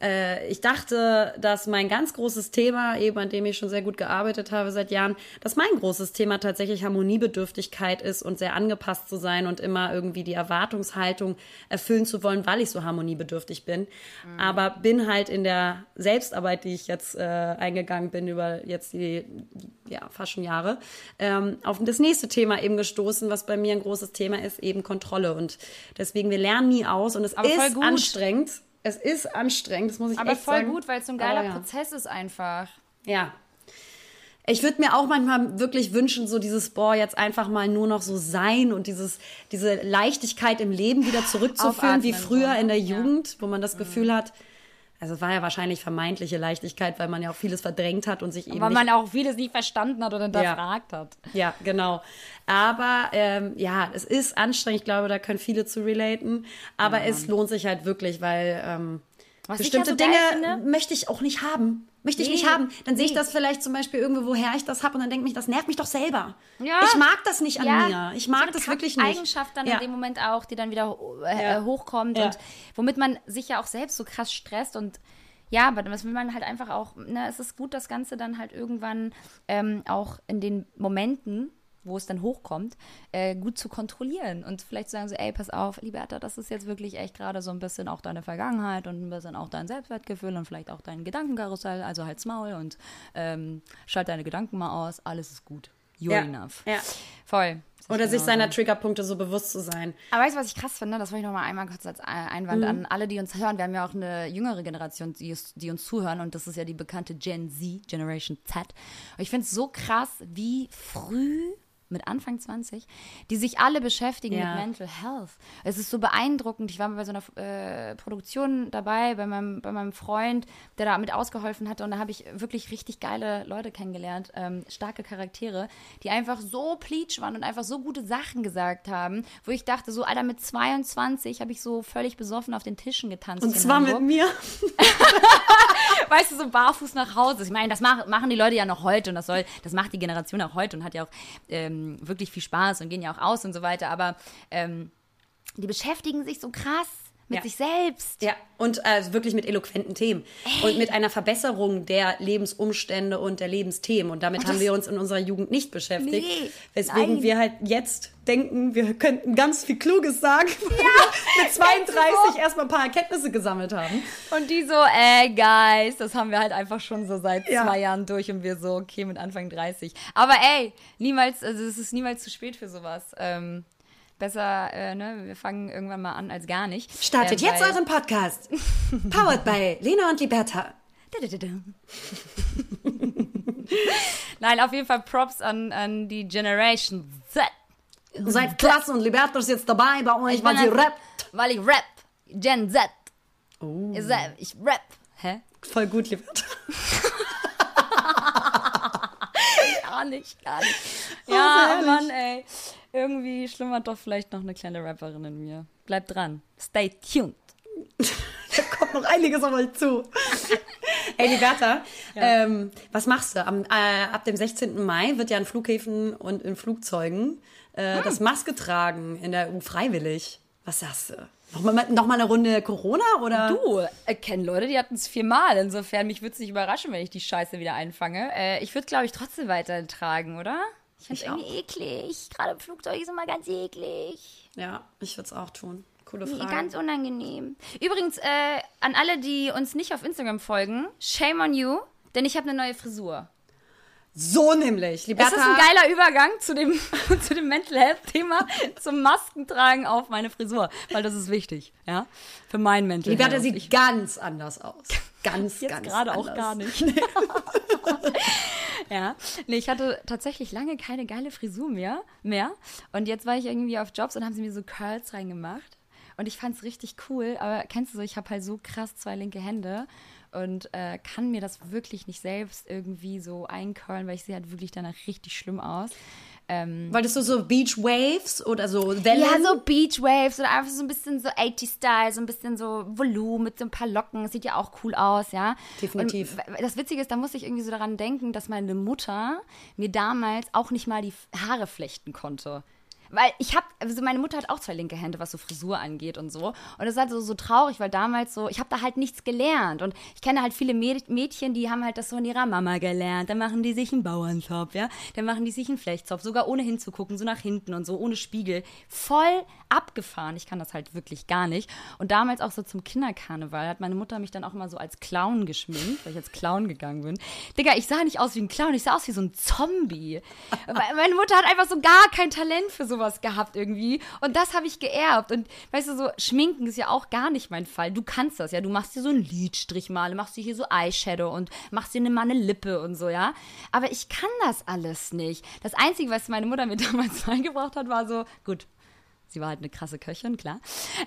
äh, ich dachte, dass mein ganz großes Thema, eben an dem ich schon sehr gut gearbeitet habe seit Jahren, dass mein großes Thema tatsächlich Harmoniebedürftigkeit ist und sehr angepasst zu sein und immer irgendwie die Erwartungshaltung erfüllen zu wollen, weil ich so harmoniebedürftig bin. Aber bin halt in der Selbstarbeit, die ich jetzt äh, eingegangen bin über jetzt die ja, fast schon Jahre, ähm, auf das nächste Thema eben gestoßen, was bei mir ein großes Thema ist, eben Kontrolle. Und deswegen, wir lernen nie aus und es ist anstrengend. Es ist anstrengend, das muss ich Aber echt voll sagen. gut, weil es so ein geiler Aber ja. Prozess ist einfach. Ja. Ich würde mir auch manchmal wirklich wünschen, so dieses, boah, jetzt einfach mal nur noch so sein und dieses, diese Leichtigkeit im Leben wieder zurückzuführen, wie Aufatmen, früher so, ne? in der Ja. Jugend, wo man das Gefühl hat, also es war ja wahrscheinlich vermeintliche Leichtigkeit, weil man ja auch vieles verdrängt hat und sich eben Weil man auch vieles nicht verstanden hat oder hinterfragt hat. Ja, genau. Aber ähm, ja, es ist anstrengend. Ich glaube, da können viele zu relaten. Aber es lohnt sich halt wirklich, weil ähm, bestimmte ja so Dinge möchte ich auch nicht haben. Möchte ich Nee, nicht haben. Dann sehe ich nee. das vielleicht zum Beispiel irgendwo, woher ich das habe und dann denke ich, das nervt mich doch selber. Ja. Ich mag das nicht an mir. Ich mag so eine das wirklich nicht. Eigenschaft dann ja. in dem Moment auch, die dann wieder äh, Ja. äh, hochkommt Ja. und womit man sich ja auch selbst so krass stresst und ja, aber das will man halt einfach auch, ne, es ist gut, das Ganze dann halt irgendwann ähm, auch in den Momenten, wo es dann hochkommt, äh, gut zu kontrollieren und vielleicht zu sagen so, ey, pass auf, Liberta, das ist jetzt wirklich echt gerade so ein bisschen auch deine Vergangenheit und ein bisschen auch dein Selbstwertgefühl und vielleicht auch dein Gedankenkarussell, also halt's Maul und ähm, schalt deine Gedanken mal aus, alles ist gut. You're Ja. enough. Ja. Voll. Oder sich Genau seiner. Triggerpunkte so bewusst zu sein. Aber weißt du, was ich krass finde? Das wollte ich noch mal einmal kurz als Einwand Mhm. an alle, die uns hören. Wir haben ja auch eine jüngere Generation, die, uns- die uns zuhören und das ist ja die bekannte Gen Z, Generation Z. Und ich finde es so krass, wie früh mit Anfang 20, die sich alle beschäftigen Ja. mit Mental Health. Es ist so beeindruckend. Ich war mal bei so einer äh, Produktion dabei, bei meinem, bei meinem Freund, der da mit ausgeholfen hatte. Und da habe ich wirklich richtig geile Leute kennengelernt, ähm, starke Charaktere, die einfach so pleatsch waren und einfach so gute Sachen gesagt haben, wo ich dachte, so, Alter, mit 22 habe ich so völlig besoffen auf den Tischen getanzt. Und zwar mit Hamburg mir. weißt du, so barfuß nach Hause. Ich meine, das mach, machen die Leute ja noch heute und das soll, das macht die Generation auch heute und hat ja auch ähm, wirklich viel Spaß und gehen ja auch aus und so weiter. Aber ähm, die beschäftigen sich so krass mit Ja. sich selbst. Ja, und also wirklich mit eloquenten Themen. Und mit einer Verbesserung der Lebensumstände und der Lebensthemen. Und damit haben wir uns in unserer Jugend nicht beschäftigt. Nee, weswegen nein. wir halt jetzt denken, wir könnten ganz viel Kluges sagen, weil wir mit 32 erstmal ein paar Erkenntnisse gesammelt haben. Und die so, äh, Guys, das haben wir halt einfach schon so seit Ja. zwei Jahren durch und wir so, okay, mit Anfang 30. Aber ey, niemals, also es ist niemals zu spät für sowas. Ähm, besser, äh, ne, wir fangen irgendwann mal an als gar nicht. Startet Ähm, jetzt euren Podcast. Powered by Lena und Liberta. Nein, auf jeden Fall Props an, an die Generation Z. Seid klasse und Liberta ist jetzt dabei bei euch, weil sie rappt. Weil ich rap. Gen Z. Oh. Ich sag, Ich rap. Hä? Voll gut, Liberta. Gar nicht, gar nicht. Ja, herrlich. Mann, ey. Irgendwie schlummert doch vielleicht noch eine kleine Rapperin in mir. Bleibt dran. Stay tuned. Da kommt noch einiges auf euch zu. Ey, Liberta, ähm, was machst du? Am, äh, ab dem 16. Mai wird ja an Flughäfen und in Flugzeugen äh, das Maske tragen in der EU freiwillig. Was sagst du? Nochmal noch mal eine Runde Corona oder? Du, äh, kennen Leute, die hatten es viermal. Insofern, mich würde es nicht überraschen, wenn ich die Scheiße wieder einfange. Äh, ich würde, glaube ich, trotzdem weiter tragen, oder? Ich finde es irgendwie eklig. Gerade im Flugzeug ist immer ganz eklig. Ja, ich würde es auch tun. Coole Frage. Ganz unangenehm. Übrigens, äh, an alle, die uns nicht auf Instagram folgen, shame on you, denn ich habe eine neue Frisur. so nämlich. Liberta, Das ist ein geiler Übergang zu dem, zu dem Mental Health-Thema, zum Maskentragen auf meine Frisur, weil das ist wichtig, ja, für mein Mental Liberta Health. sieht Ich, ganz anders aus. Ganz, jetzt ganz gerade auch anders. gar nicht. ja, nee, ich hatte tatsächlich lange keine geile Frisur mehr, mehr. Und jetzt war ich irgendwie auf Jobs und haben sie mir so Curls reingemacht. Und ich fand's richtig cool. Aber kennst du so, ich habe halt so krass zwei linke Hände und äh, kann mir das wirklich nicht selbst irgendwie so eincurlen, weil ich sehe halt wirklich danach richtig schlimm aus. Ähm, Wolltest du so Beach Waves oder so Wellen? ja, so Beach Waves oder einfach so ein bisschen so 80-Style, so ein bisschen so Volumen mit so ein paar Locken. Sieht ja auch cool aus, ja. Definitiv. Und das Witzige ist, da muss ich irgendwie so daran denken, dass meine Mutter mir damals auch nicht mal die Haare flechten konnte. Weil ich habe, also meine Mutter hat auch zwei linke Hände, was so Frisur angeht und so. Und das ist halt so, so traurig, weil damals so, ich habe da halt nichts gelernt. Und ich kenne halt viele Mäd- Mädchen, die haben halt das so in ihrer Mama gelernt. Dann machen die sich einen Bauernzopf, ja. Dann machen die sich einen Flechtzopf, sogar ohne hinzugucken, so nach hinten und so, ohne Spiegel. Voll abgefahren. Ich kann das halt wirklich gar nicht. Und damals auch so zum Kinderkarneval hat meine Mutter mich dann auch immer so als Clown geschminkt, weil ich als Clown gegangen bin. Digga, ich sah nicht aus wie ein Clown, ich sah aus wie so ein Zombie. Meine Mutter hat einfach so gar kein Talent für sowas gehabt irgendwie. Und das habe ich geerbt. Und weißt du, so Schminken ist ja auch gar nicht mein Fall. Du kannst das ja. Du machst dir so einen Lidstrich mal, machst dir hier so Eyeshadow und machst dir eine, mal eine Lippe und so, ja. Aber ich kann das alles nicht. Das Einzige, was meine Mutter mir damals beigebracht hat, war so, gut, Sie war halt eine krasse Köchin, klar.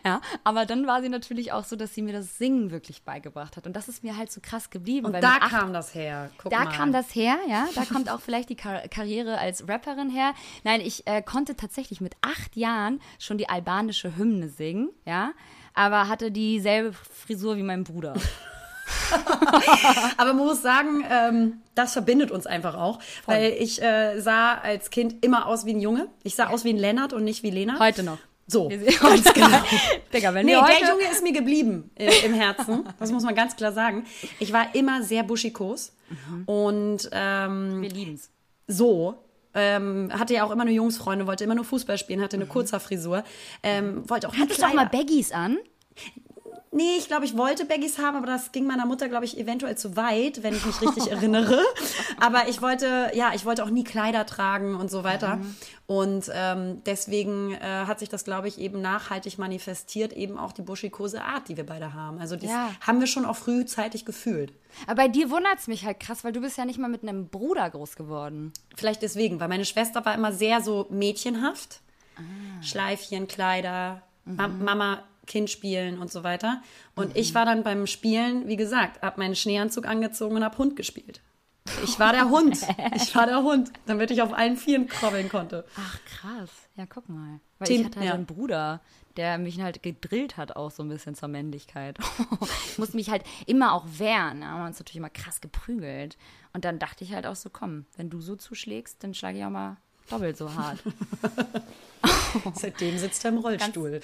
Ja, aber dann war sie natürlich auch so, dass sie mir das Singen wirklich beigebracht hat. Und das ist mir halt so krass geblieben. Und weil da acht- kam das her. Guck da mal. kam das her, ja. Da kommt auch vielleicht die Kar Karriere als Rapperin her. Nein, ich äh, konnte tatsächlich mit acht Jahren schon die albanische Hymne singen, ja. Aber hatte dieselbe Frisur wie mein Bruder. Aber man muss sagen, ähm, das verbindet uns einfach auch. Weil ich äh, sah als Kind immer aus wie ein Junge. Ich sah aus wie ein Lennart und nicht wie Lena. Heute noch. So. Uns genau. Digga, wenn Nee, wir heute... der Junge ist mir geblieben äh, im Herzen. Das muss man ganz klar sagen. Ich war immer sehr buschikos. Und ähm, wir lieben's. so. Ähm, hatte ja auch immer nur Jungsfreunde, wollte immer nur Fußball spielen, hatte eine kurze Frisur. Ähm, wollte auch Hattest du auch mal Baggies an? Nee, ich glaube, ich wollte Baggies haben, aber das ging meiner Mutter, glaube ich, eventuell zu weit, wenn ich mich richtig erinnere. Aber ich wollte, ja, ich wollte auch nie Kleider tragen und so weiter. Mhm. Und ähm, deswegen äh, hat sich das, glaube ich, eben nachhaltig manifestiert, eben auch die buschikose Art, die wir beide haben. Also das Ja. haben wir schon auch frühzeitig gefühlt. Aber bei dir wundert es mich halt krass, weil du bist ja nicht mal mit einem Bruder groß geworden. Vielleicht deswegen, weil meine Schwester war immer sehr so mädchenhaft. Ah. Schleifchen, Kleider, Ma Mhm. Mama, Kind spielen und so weiter. Und ich war dann beim Spielen, wie gesagt, hab meinen Schneeanzug angezogen und hab Hund gespielt. Ich war der Hund. Ich war der Hund, damit ich auf allen Vieren krabbeln konnte. Ach, krass. Ja, guck mal. Weil Team- ich hatte halt ja. einen Bruder, der mich halt gedrillt hat, auch so ein bisschen zur Männlichkeit. ich musste mich halt immer auch wehren. Da haben wir uns natürlich immer krass geprügelt. Und dann dachte ich halt auch so, komm, wenn du so zuschlägst, dann schlage ich auch mal doppelt so hart. Seitdem sitzt er im Rollstuhl.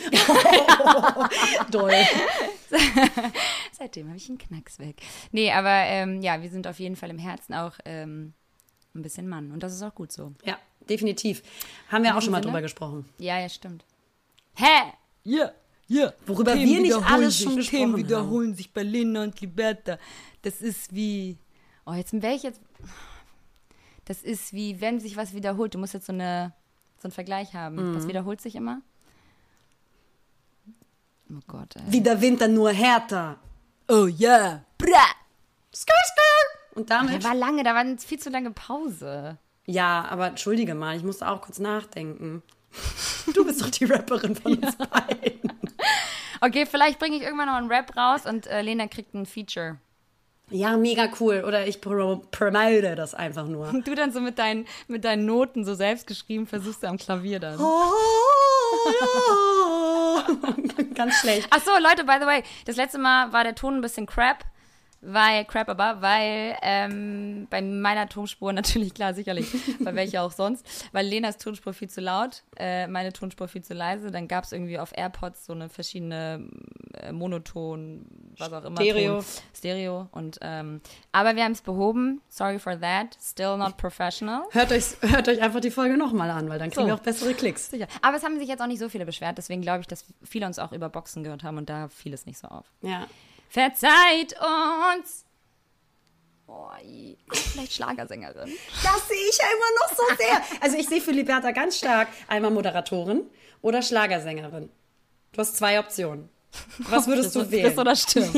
Doll. Seitdem habe ich einen Knacks weg. Nee, aber ähm, ja, wir sind auf jeden Fall im Herzen auch ähm, ein bisschen Mann. Und das ist auch gut so. Ja, definitiv. Haben wir auch schon mal Sinne? drüber gesprochen. Ja, ja, stimmt. Hä? Ja, ja. Worüber wir nicht alles schon gesprochen Themen haben. wiederholen sich bei Lena und Liberta. Das ist wie. Oh, jetzt wäre ich jetzt. Das ist wie, wenn sich was wiederholt. Du musst jetzt so, eine, so einen Vergleich haben. Mhm. Was wiederholt sich immer? Oh Gott, ey. Wie der Winter nur härter. Oh ja. Bra. Skr, skr. Und damit. Der war lange, da war eine viel zu lange Pause. Ja, aber entschuldige mal, ich musste auch kurz nachdenken. Du bist doch die Rapperin von uns beiden. Okay, vielleicht bringe ich irgendwann noch einen Rap raus und äh, Lena kriegt ein Feature. Ja, mega cool. Oder ich pro promote das einfach nur. Und du dann so mit deinen, mit deinen Noten so selbst geschrieben versuchst du am Klavier dann. Ganz schlecht. Ach so, Leute, by the way, das letzte Mal war der Ton ein bisschen crap, weil, crap aber, weil ähm, bei meiner Tonspur natürlich, klar, sicherlich, bei welcher auch sonst, weil Lenas Tonspur viel zu laut, äh, meine Tonspur viel zu leise, dann gab es irgendwie auf AirPods so eine verschiedene äh, Monoton, was auch immer. Stereo. Ton, Stereo und, ähm, aber wir haben es behoben, sorry for that, still not professional. Hört euch, hört euch einfach die Folge nochmal an, weil dann kriegen So. wir auch bessere Klicks. Sicher. Aber es haben sich jetzt auch nicht so viele beschwert, deswegen glaube ich, dass viele uns auch über Boxen gehört haben und da fiel es nicht so auf. Ja. Verzeiht uns! Oh, vielleicht Schlagersängerin. Das sehe ich ja immer noch so sehr. Also ich sehe für Liberta ganz stark einmal Moderatorin oder Schlagersängerin. Du hast zwei Optionen. Was würdest du wählen? Friss oder stirb.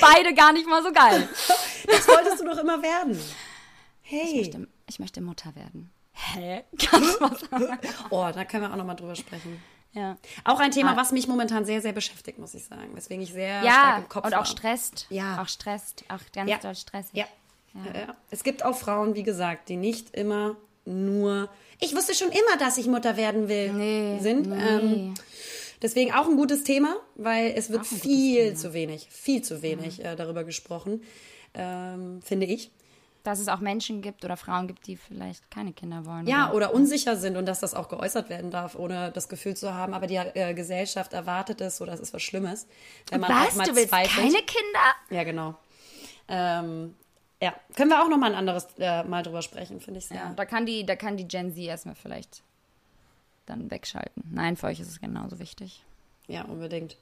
Beide gar nicht mal so geil. Das wolltest du doch immer werden. Ich Hey. möchte, ich möchte Mutter werden. Hä? Kannst du was sagen? Oh, da können wir auch nochmal drüber sprechen. Ja. Auch ein Thema, Ah. was mich momentan sehr, sehr beschäftigt, muss ich sagen. Weswegen ich sehr stark Ja, im Kopf und war. auch stresst. Ja. Auch stresst. Auch ganz Ja. doll stressig. Ja. Ja. ja. Es gibt auch Frauen, wie gesagt, die nicht immer nur ich wusste schon immer, dass ich Mutter werden will, Nee, sind. nee. Ähm, deswegen auch ein gutes Thema, weil es wird viel zu wenig, viel zu wenig äh, darüber gesprochen, ähm, finde ich. Dass es auch Menschen gibt oder Frauen gibt, die vielleicht keine Kinder wollen. Ja, oder unsicher sind und dass das auch geäußert werden darf, ohne das Gefühl zu haben, aber die äh, Gesellschaft erwartet es oder es ist was Schlimmes. Wenn man Was? mal Du willst zweifelt. keine Kinder? Ja, genau. Ähm, ja, können wir auch noch mal ein anderes äh, Mal drüber sprechen, finde ich sehr. Ja, da kann die, da kann die Gen Z erstmal vielleicht dann wegschalten. Nein, für euch ist es genauso wichtig. Ja, unbedingt.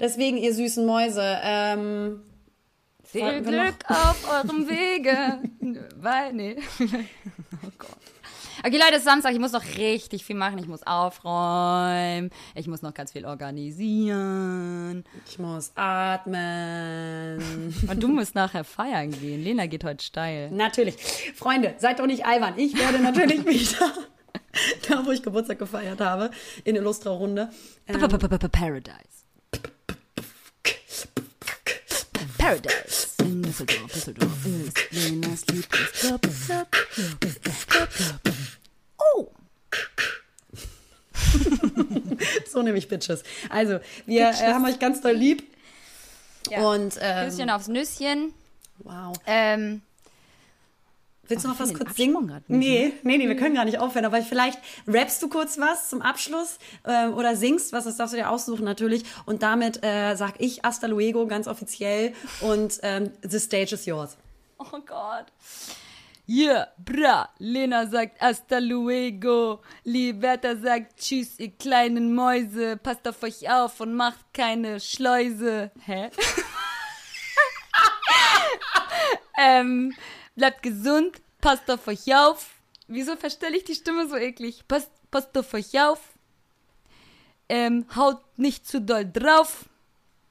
Deswegen, ihr süßen Mäuse, ähm, Viel wir Glück auf eurem Wege. Weil, nee. oh Gott. Okay, Leute, es ist Samstag. Ich muss noch richtig viel machen. Ich muss aufräumen. Ich muss noch ganz viel organisieren. ich muss atmen. Und du musst nachher feiern gehen. Lena geht heute steil. natürlich. Freunde, seid doch nicht albern. Ich werde natürlich wieder, da wo ich Geburtstag gefeiert habe, in Illustra Runde. Ähm, Paradise. Paradise. In Düsseldorf, Düsseldorf ist Lenas Lieblingsclub. Club, Club, Club, Club. Oh! so nehme ich Bitches. Also, wir äh, haben euch ganz doll lieb. Ja. Und, ähm, Küsschen aufs Nüsschen. wow. Ähm, Willst du noch was kurz singen? nicht, Nee, nee, nee, wir können gar nicht aufhören. Aber vielleicht rappst du kurz was zum Abschluss ähm, oder singst was, das darfst du dir aussuchen natürlich. Und damit äh, sag ich Hasta luego ganz offiziell und ähm, the stage is yours. Oh Gott. Yeah, bra. Lena sagt hasta luego. Liberta sagt tschüss, ihr kleinen Mäuse. Passt auf euch auf und macht keine Schleuse. Hä? ähm, bleibt gesund, passt auf euch auf. Wieso verstelle ich die Stimme so eklig? Passt, passt auf euch auf. Ähm, haut nicht zu doll drauf.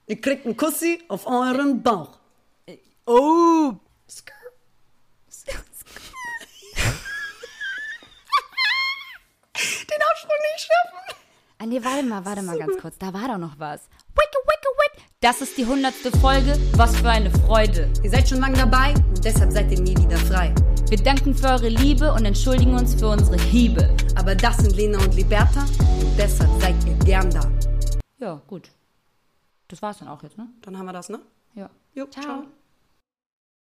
Ihr kriegt einen Kussi auf euren Bauch. Oh, Den Absprung nicht schaffen. Ah, nee, warte mal, warte mal ganz kurz. Da war doch noch was. Wicke, wicke, wick. Das ist die hundertste Folge. Was für eine Freude. Ihr seid schon lange dabei und deshalb seid ihr nie wieder frei. Wir danken für eure Liebe und entschuldigen uns für unsere Hiebe. Aber das sind Lena und Liberta und deshalb seid ihr gern da. Ja, gut. Das war's dann auch jetzt, ne? Dann haben wir das, ne? Ja. Jo, Ciao. ciao.